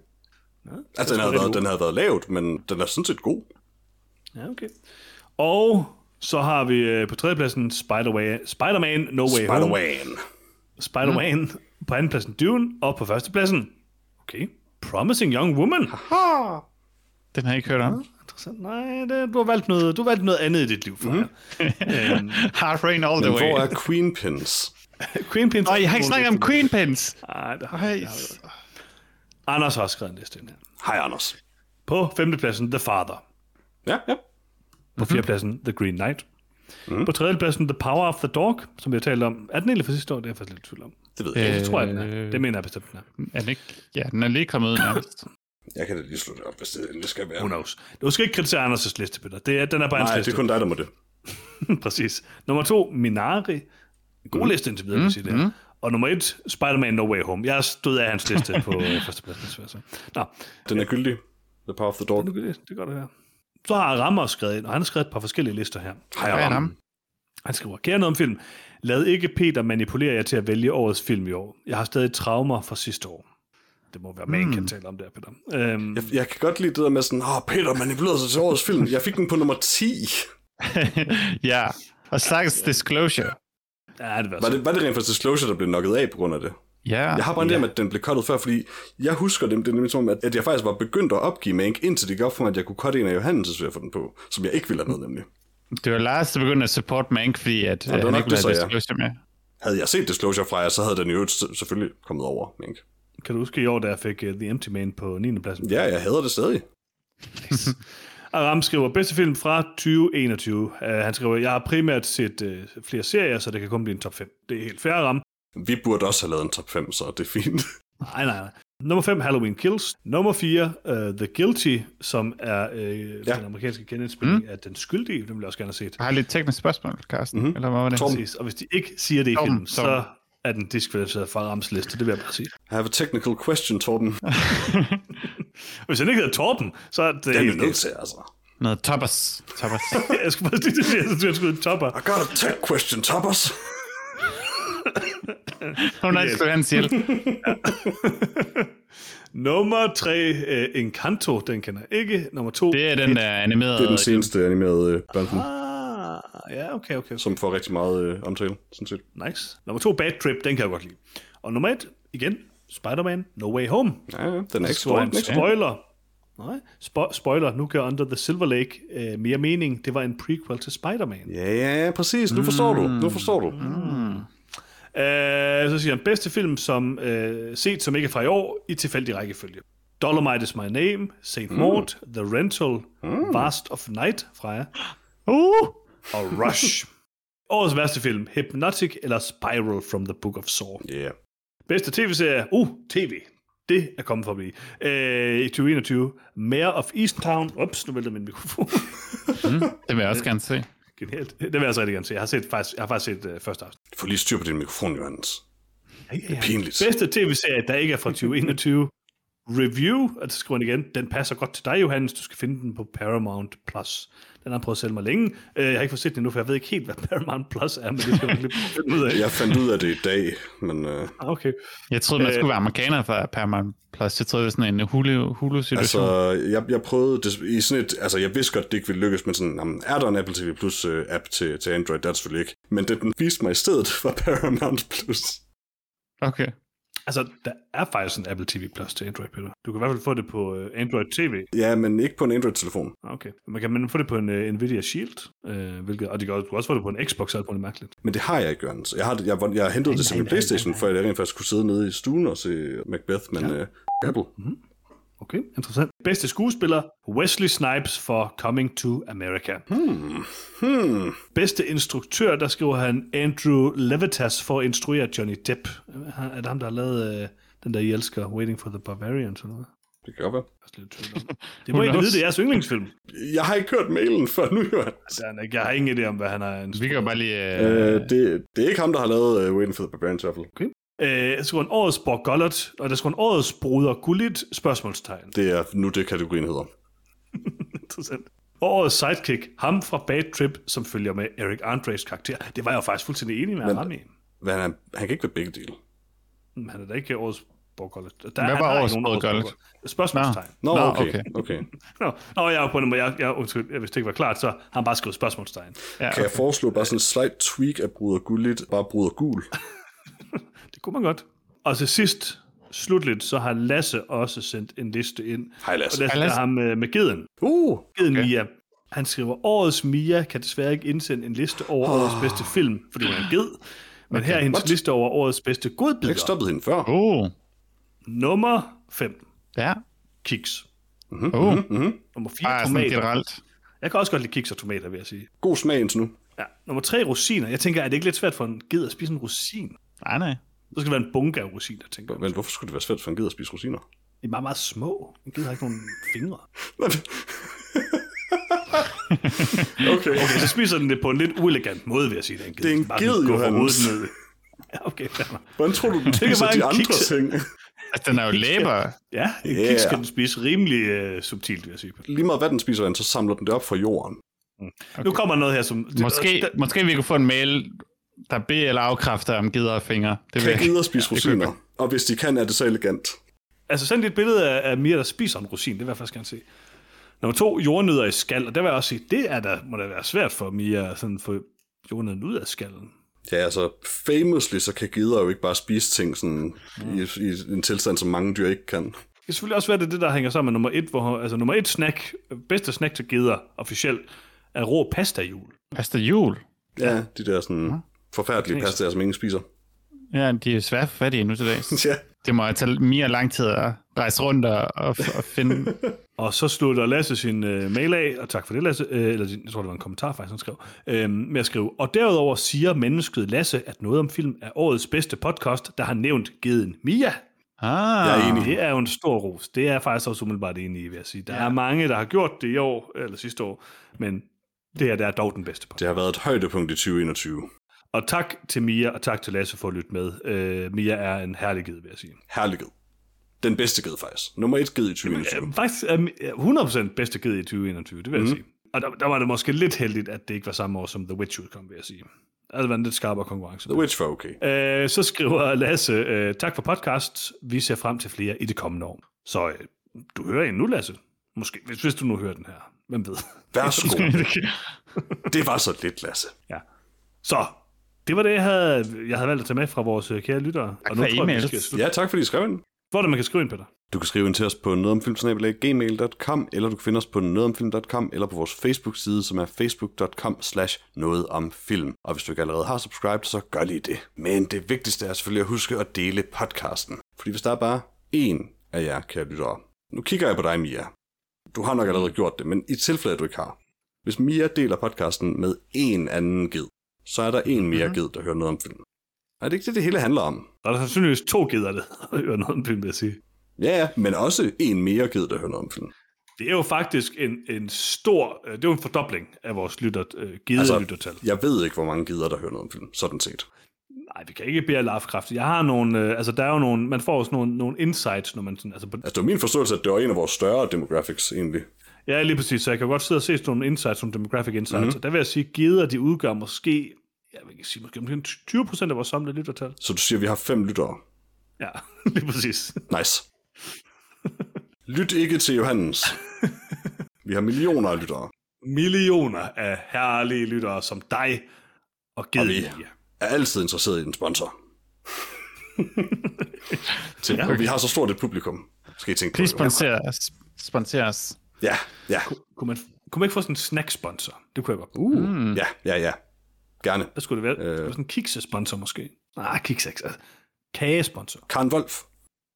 Altså, den havde, været, den havde været lavt, men den er sådan set god. Ja, okay. Og så har vi øh, på tredjepladsen Spider-Man, Spider-Man No Way Home. Spider-Man. Spider-Man. Mm. På andenpladsen Dune. Og på førstepladsen, okay, Promising Young Woman. Den har jeg ikke hørt om. Interessant. Nej, det, du, har valgt noget, du har valgt noget andet i dit liv, for mm. øhm, Hard rain all the way. hvor er Queen Pins? Queen Pins. Åh, jeg har ikke snakket om Queen Pins. Nej, det har Ej, jeg ikke. Anders har også skrevet en liste ind her. Hej, Anders. På femtepladsen, The Father. Ja, ja. På fjerdepladsen, The Green Knight. Mm. På tredjepladsen, The Power of the Dog, som vi har talt om. Er den egentlig fra sidste år? Det er jeg faktisk lidt tvivl om. Det ved jeg ikke. Det tror jeg, den er. Øh. Det mener jeg bestemt, den er. Er den ikke? Ja, den er lige kommet ud nærmest. Jeg kan da lige slå det op, hvis det endelig skal være. Who knows? Du skal ikke kritisere Anders' liste, Peter. Det er, den er på hans Nej, liste. det er kun dig, der må det. Præcis. Nummer to, Minari. God liste indtil videre, vil jeg sige det her. Og nummer et, Spider-Man No Way Home. Jeg stod af hans liste på førstepladsen, så. Nå, Den er gyldig. The Power of the Dog. det, det, det gør det her. Så har Rammer skrevet ind, og han har skrevet et par forskellige lister her. Hej, Hvad er Ram. ham? Han skriver, kære noget om film. Lad ikke Peter manipulere jer til at vælge årets film i år. Jeg har stadig traumer fra sidste år. Det må være, man kan tale om der, Peter. Øhm, Jeg, jeg kan godt lide det der med sådan, åh, Peter manipulerede sig til årets film. Jeg fik den på nummer 10. ja. Og slags disclosure. ja, det var, Var det, var det rent faktisk Disclosure, der blev nokket af på grund af det? Ja, Jeg har bare en idé om, at den blev cuttet før, fordi jeg husker det, det er nemlig som om, at, at jeg faktisk var begyndt at opgive Mank, indtil det op for mig, at jeg kunne cutte en af Johannes' ved at få den på, som jeg ikke ville have med nemlig. det var Lars, der begyndte at support Mank, fordi at, det ja, var han nok ikke ville det, have så, ja. Disclosure med. Havde jeg set Disclosure fra jer, så havde den jo selvfølgelig kommet over Mank. Kan du huske i år, da jeg fik uh, The Empty Man på 9. pladsen? Ja, jeg hader det stadig. Aram skriver, bedste film fra 2021. Uh, han skriver, jeg har primært set uh, flere serier, så det kan kun blive en top 5. Det er helt fair, Aram. Vi burde også have lavet en top 5, så det er fint. Nej, nej, nej. Nummer 5, Halloween Kills. Nummer 4, uh, The Guilty, som er uh, ja. den amerikanske genindspilning mm. af Den Skyldige. Den vil jeg også gerne have set. Jeg har lidt teknisk spørgsmål, Carsten. Mm-hmm. Eller hvad var det? Præcis. Og hvis de ikke siger det i Tom, filmen, Tom. så er den diskvalificeret fra Rams liste. Det vil jeg bare sige. I have a technical question, Torben. Hvis han ikke hedder Torben, så er det Det er nødt til, altså. Noget toppers. toppers. Jeg skulle bare sige, det, jeg synes, jeg skulle en topper. I got a tech question, Toppers. Hun har stået hans hjælp. Nummer 3, uh, Encanto, den kender jeg ikke. Nummer 2, Det er den der animerede... Det er den seneste animerede øh, børnefilm, Ah, ja, okay, okay. som får rigtig meget øh, omtale, sådan set. Nice. Nummer 2, Bad Trip, den kan jeg godt lide. Og nummer 1, igen, Spider-Man, No Way Home. Ja, ja, den er ikke stor. er spoiler. Nej, spo- spoiler, nu gør Under the Silver Lake uh, mere mening. Det var en prequel til Spider-Man. Ja, ja, præcis. Nu forstår du. Nu forstår du. Uh, så siger han, bedste film, som uh, set, som ikke er fra i år, i tilfældig rækkefølge. Dolomite is my name, St. Maud, The Rental, Vast of Night fra jer, Uh! Og Rush. Årets værste film, Hypnotic eller Spiral from the Book of Saw. Ja. Yeah. Bedste tv-serie, uh, tv. Det er kommet forbi. Uh, I 2021, Mayor of Easttown. Ups, nu vælter min mikrofon. Det vil jeg også gerne se. Genialt. Det vil jeg altså rigtig gerne se. Jeg har, set, faktisk, jeg har faktisk set uh, første afsnit. Få lige styr på din mikrofon, Johannes. Det er pinligt. Bedste tv-serie, der ikke er fra 2021. Review, og så skriver han igen, den passer godt til dig, Johannes. Du skal finde den på Paramount+. Plus. Den har jeg prøvet at sælge mig længe. Øh, Jeg har ikke fået set den endnu, for jeg ved ikke helt, hvad Paramount Plus er, men det skal jeg lige at finde ud af. Jeg fandt ud af det i dag, men øh, Ah, Okay. Jeg troede, man skulle være amerikaner for Paramount Plus. Jeg troede, det var sådan en Hulu- Hulu-situation. altså, jeg, jeg prøvede det i sådan et, altså jeg vidste godt, det ikke ville lykkes, men sådan, jamen, er der en Apple TV Plus uh, app til, til Android? Det er der selvfølgelig ikke. Men det den viste mig i stedet for Paramount Plus. Okay. Altså, der er faktisk en Apple TV Plus til Android, Peter. Du kan i hvert fald få det på uh, Android TV. Ja, men ikke på en Android-telefon. Ah, Okay. Man kan man få det på en uh, Nvidia Shield, uh, hvilket, og det kan, du kan også få det på en Xbox, alt muligt mærkeligt. Men det har jeg ikke, Jørgens. Jeg har, jeg, jeg, jeg hentede det til min Playstation, for at jeg rent faktisk kunne sidde nede i stuen og se Macbeth, men ja. uh, Apple. Okay, interessant. Bedste skuespiller, Wesley Snipes for Coming to America. Hmm. Bedste instruktør, der skriver han Andrew Levitas for at instruere Johnny Depp. Han- Er det ham, der har lavet øh, den der, I elsker, Waiting for the Barbarians eller noget? Det kan godt være. Er. Det må I knows? vide, det er jeres yndlingsfilm. Jeg har ikke hørt mailen før nu, han ikke. Jeg har ingen idé om, hvad han har Vi instrueret. kan jo bare lige... Øh, Øh, det, det er ikke ham, der har lavet uh, Waiting for the Barbarians i hvert fald. Øh, der skriver en årets Borg Gollert, og der skriver en årets Bruder Gullit, spørgsmålstegn. Det er nu det, kategorien hedder. Interessant. Årets sidekick, ham fra Bad Trip, som følger med Eric Andres karakter. Det var jeg jo faktisk fuldstændig enig med ham i. Men han, han kan ikke være begge dele. Men Han er da ikke årets Borgollet. Der, Hvad han var årets? Borgollet. Spørgsmålstegn. Nå, Nå, okay, okay. okay. Nå, Nå jeg er på den måde. Jeg, jeg, undskyld, jeg, hvis det ikke var klart, så har han bare skrevet spørgsmålstegn. ja, Kan jeg foreslå bare sådan en slight tweak af Bruder Gullit, bare Bruder Gul? Det kunne man godt. Og til sidst, slutligt, så har Lasse også sendt en liste ind. Hej Lasse. Og det Hej, er Lasse. ham med, med Geden. Uh, Geden okay. Mia. Han skriver, årets Mia kan desværre ikke indsende en liste over årets bedste film, fordi hun er en ged. Men her er hendes What? liste over årets bedste jeg har ikke godbidder. stoppet hende før. Uh, Nummer 5, ja. kiks. Uh, Nummer 4, bare sådan tomater. generelt. Jeg kan også godt lide kiks og tomater, vil jeg sige. God smag indtil nu. Ja. Nummer 3, rosiner. Jeg tænker, er det ikke lidt svært for en ged at spise en rosin? Nej, nej. Så skal det være en bunke af rosiner, tænker jeg. Men hvorfor skulle det være svært for en ged at spise rosiner? De er meget, meget små. En ged har ikke nogen fingre. okay. Okay, så spiser den det på en lidt uelegant måde, vil jeg sige. Det er en ged. Det er en Bare ged, Johannes. hovedet ned. Ja, okay. fair. Hvordan tror du, den kan spiser de andre kiks. ting? Altså, den er jo læber. Ja, en Yeah. kiks kan den spise rimelig uh, subtilt, vil jeg sige. Lige meget hvad den spiser, den, så samler den det op fra jorden. Okay. Nu kommer noget her, som... Måske, Der, måske vi kunne få en mail, der beder eller afkræfter om gider og fingre. Det Kan gider at spise rosiner? Og hvis de kan, er det så elegant. altså, send et billede af, af Mia, der spiser en rosin. Det vil jeg faktisk gerne se. Nummer to, jordnødder i skal. Og der vil jeg også sige, det er da, må da være svært for Mia at sådan få jordnødden ud af skallen. Ja, altså, famously, så kan gider jo ikke bare spise ting sådan, mm. i, i, en tilstand, som mange dyr ikke kan. Det kan selvfølgelig også være, det, det der hænger sammen med nummer et, hvor, altså nummer et snack, bedste snack til geder officielt, er rå pasta jul. Pasta jul. Ja, de der sådan forfærdelige pastaer, som ingen spiser. Ja, de er svært fattige nu til dags. Ja. Det må tage mere lang tid at rejse rundt og, og, og finde. Og så slutter Lasse sin øh, mail af, og tak for det, Lasse, øh, eller jeg tror, det var en kommentar faktisk, han skrev, øh, med at skrive, og derudover siger mennesket Lasse, at noget om film er årets bedste podcast, der har nævnt geden Mia. Ah, Jeg er enig. Det er jo en stor ros. Det er jeg faktisk også umiddelbart enig i, vil jeg sige. Der ja. er mange, der har gjort det i år, eller sidste år, men det her der er dog den bedste podcast. Det har været et højdepunkt i 2021. Og tak til Mia, og tak til Lasse for at lytte med. Øh, Mia er en herlig ged, vil jeg sige. Herlig ged. Den bedste ged, faktisk. Nummer et ged i 2021. Øh, Faktisk er Mi- 100% bedste ged i 2021, det vil jeg sige. Og der, der var det måske lidt heldigt, at det ikke var samme år, som The Witch udkom, vil jeg sige. Altså, var en lidt skarpere konkurrence. The Witch var okay. Øh, så skriver Lasse, øh, tak for podcast. Vi ser frem til flere i det kommende år. Så øh, du hører en nu, Lasse. Måske, hvis, hvis du nu hører den her. Hvem ved? Værsgo. det var så lidt, Lasse. Ja. Så, det var det, jeg havde, jeg havde valgt at tage med fra vores øh, kære lyttere. Og nu for tror jeg, skal. Ja, tak fordi I skrev ind. Hvor er det, man kan skrive ind, Peter? Du kan skrive ind til os på nogetomfilm.gmail.com, eller du kan finde os på nogetomfilm.com, eller på vores Facebook-side, som er facebook.com slash noget om film. Og hvis du ikke allerede har subscribed, så gør lige det. Men det vigtigste er selvfølgelig at huske at dele podcasten. Fordi hvis der er bare én af jer, kære lyttere. Nu kigger jeg på dig, Mia. Du har nok allerede gjort det, men i tilfælde, at du ikke har. Hvis Mia deler podcasten med en anden ged, så er der en mere ged, der hører noget om film. Er det ikke det, det hele handler om? Der er der sandsynligvis to gider, der hører noget om film, vil jeg sige. Ja, ja, men også en mere ged, der hører noget om film. Det er jo faktisk en, en stor, øh, det er jo en fordobling af vores lytter, øh, Altså- lyttertal. Jeg ved ikke, hvor mange gider, der hører noget om film, sådan set. Nej, vi kan ikke bede Lovecraft. Jeg har nogle, øh, altså der er jo nogle, man får også nogle, nogle insights, når man sådan, altså på, Altså, det var min forståelse, at det var en af vores større demographics, egentlig. Ja, lige præcis, så jeg kan godt sidde og se sådan nogle insights, nogle demographic insights, mm-hmm. og der vil jeg sige, gider, de udgør måske, jeg vil ikke sige, måske omkring 20 procent af vores samlede lyttertal. Så du siger, at vi har fem lyttere. Ja, lige præcis. Nice. Lyt ikke til Johannes. Vi har millioner af lyttere. Millioner af herlige lyttere som dig og givet. Og vi Ja. er altid interesseret i en sponsor. til, og vi har så stort et publikum. Skal I tænke på Please sponsor os. Sponsor os. Ja, ja, Kunne man, kunne man ikke få sådan en snack-sponsor? Det kunne jeg godt. uh, mm. ja, ja, ja. Gerne. Der skulle det være, øh. sådan en kiksesponsor måske. Nej, kiks ikke. Altså, kagesponsor. Karen Wolf.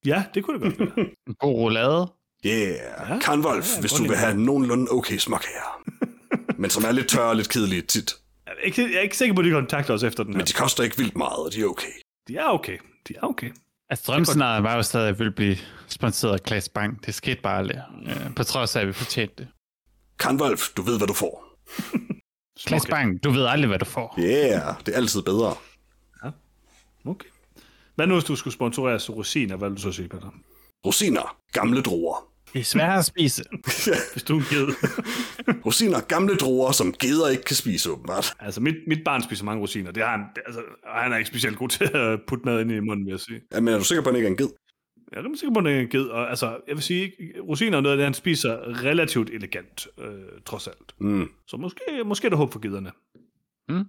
Ja, det kunne det godt være. En god roulade. Yeah, Ja, Karen Wolf, ja, hvis du vil have nogenlunde okay småkager. Men som er lidt tørre og lidt kedelige tit. Jeg er, ikke, jeg er ikke sikker på, at de kontakter os efter den her. Men de koster ikke vildt meget, og de er okay. De er okay. De er okay. Altså, drømmescenariet var jo stadig, at vi ville blive sponsoreret af Klaas Bang. Det skete bare aldrig. Øh, på trods af, at vi fortjente det. Karen Wolf, du ved, hvad du får. Klaas. Bang, du ved aldrig, hvad du får. Yeah, det er altid bedre. okay. Hvad nu, hvis du skulle sponsoreres rosiner? Hvad vil du så sige, Peter? Rosiner, gamle druer. Det er svært at spise. Hvis du er en ged. Rosiner, gamle druer, som geder ikke kan spise, åbenbart. altså, mit, mit barn spiser mange rosiner. Det har han, det, altså, og han er ikke specielt god til at putte mad ind i munden, vil jeg sige. Ja, men er du sikker på, at han ikke er en ged? Jeg er rimelig sikker på, at det er en ged. Og, altså, jeg vil sige, rosiner er noget af det, han spiser relativt elegant, øh, trods alt. Mm. Så måske, måske er der håb for giderne. Mm.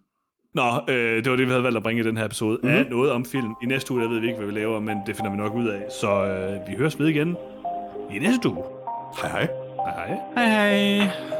Nå, øh, det var det, vi havde valgt at bringe i den her episode mm-hmm. af noget om film. I næste uge, der ved vi ikke, hvad vi laver, men det finder vi nok ud af. Så øh, vi høres ved igen i næste uge. Hej hej. Hej hej. Hej hej.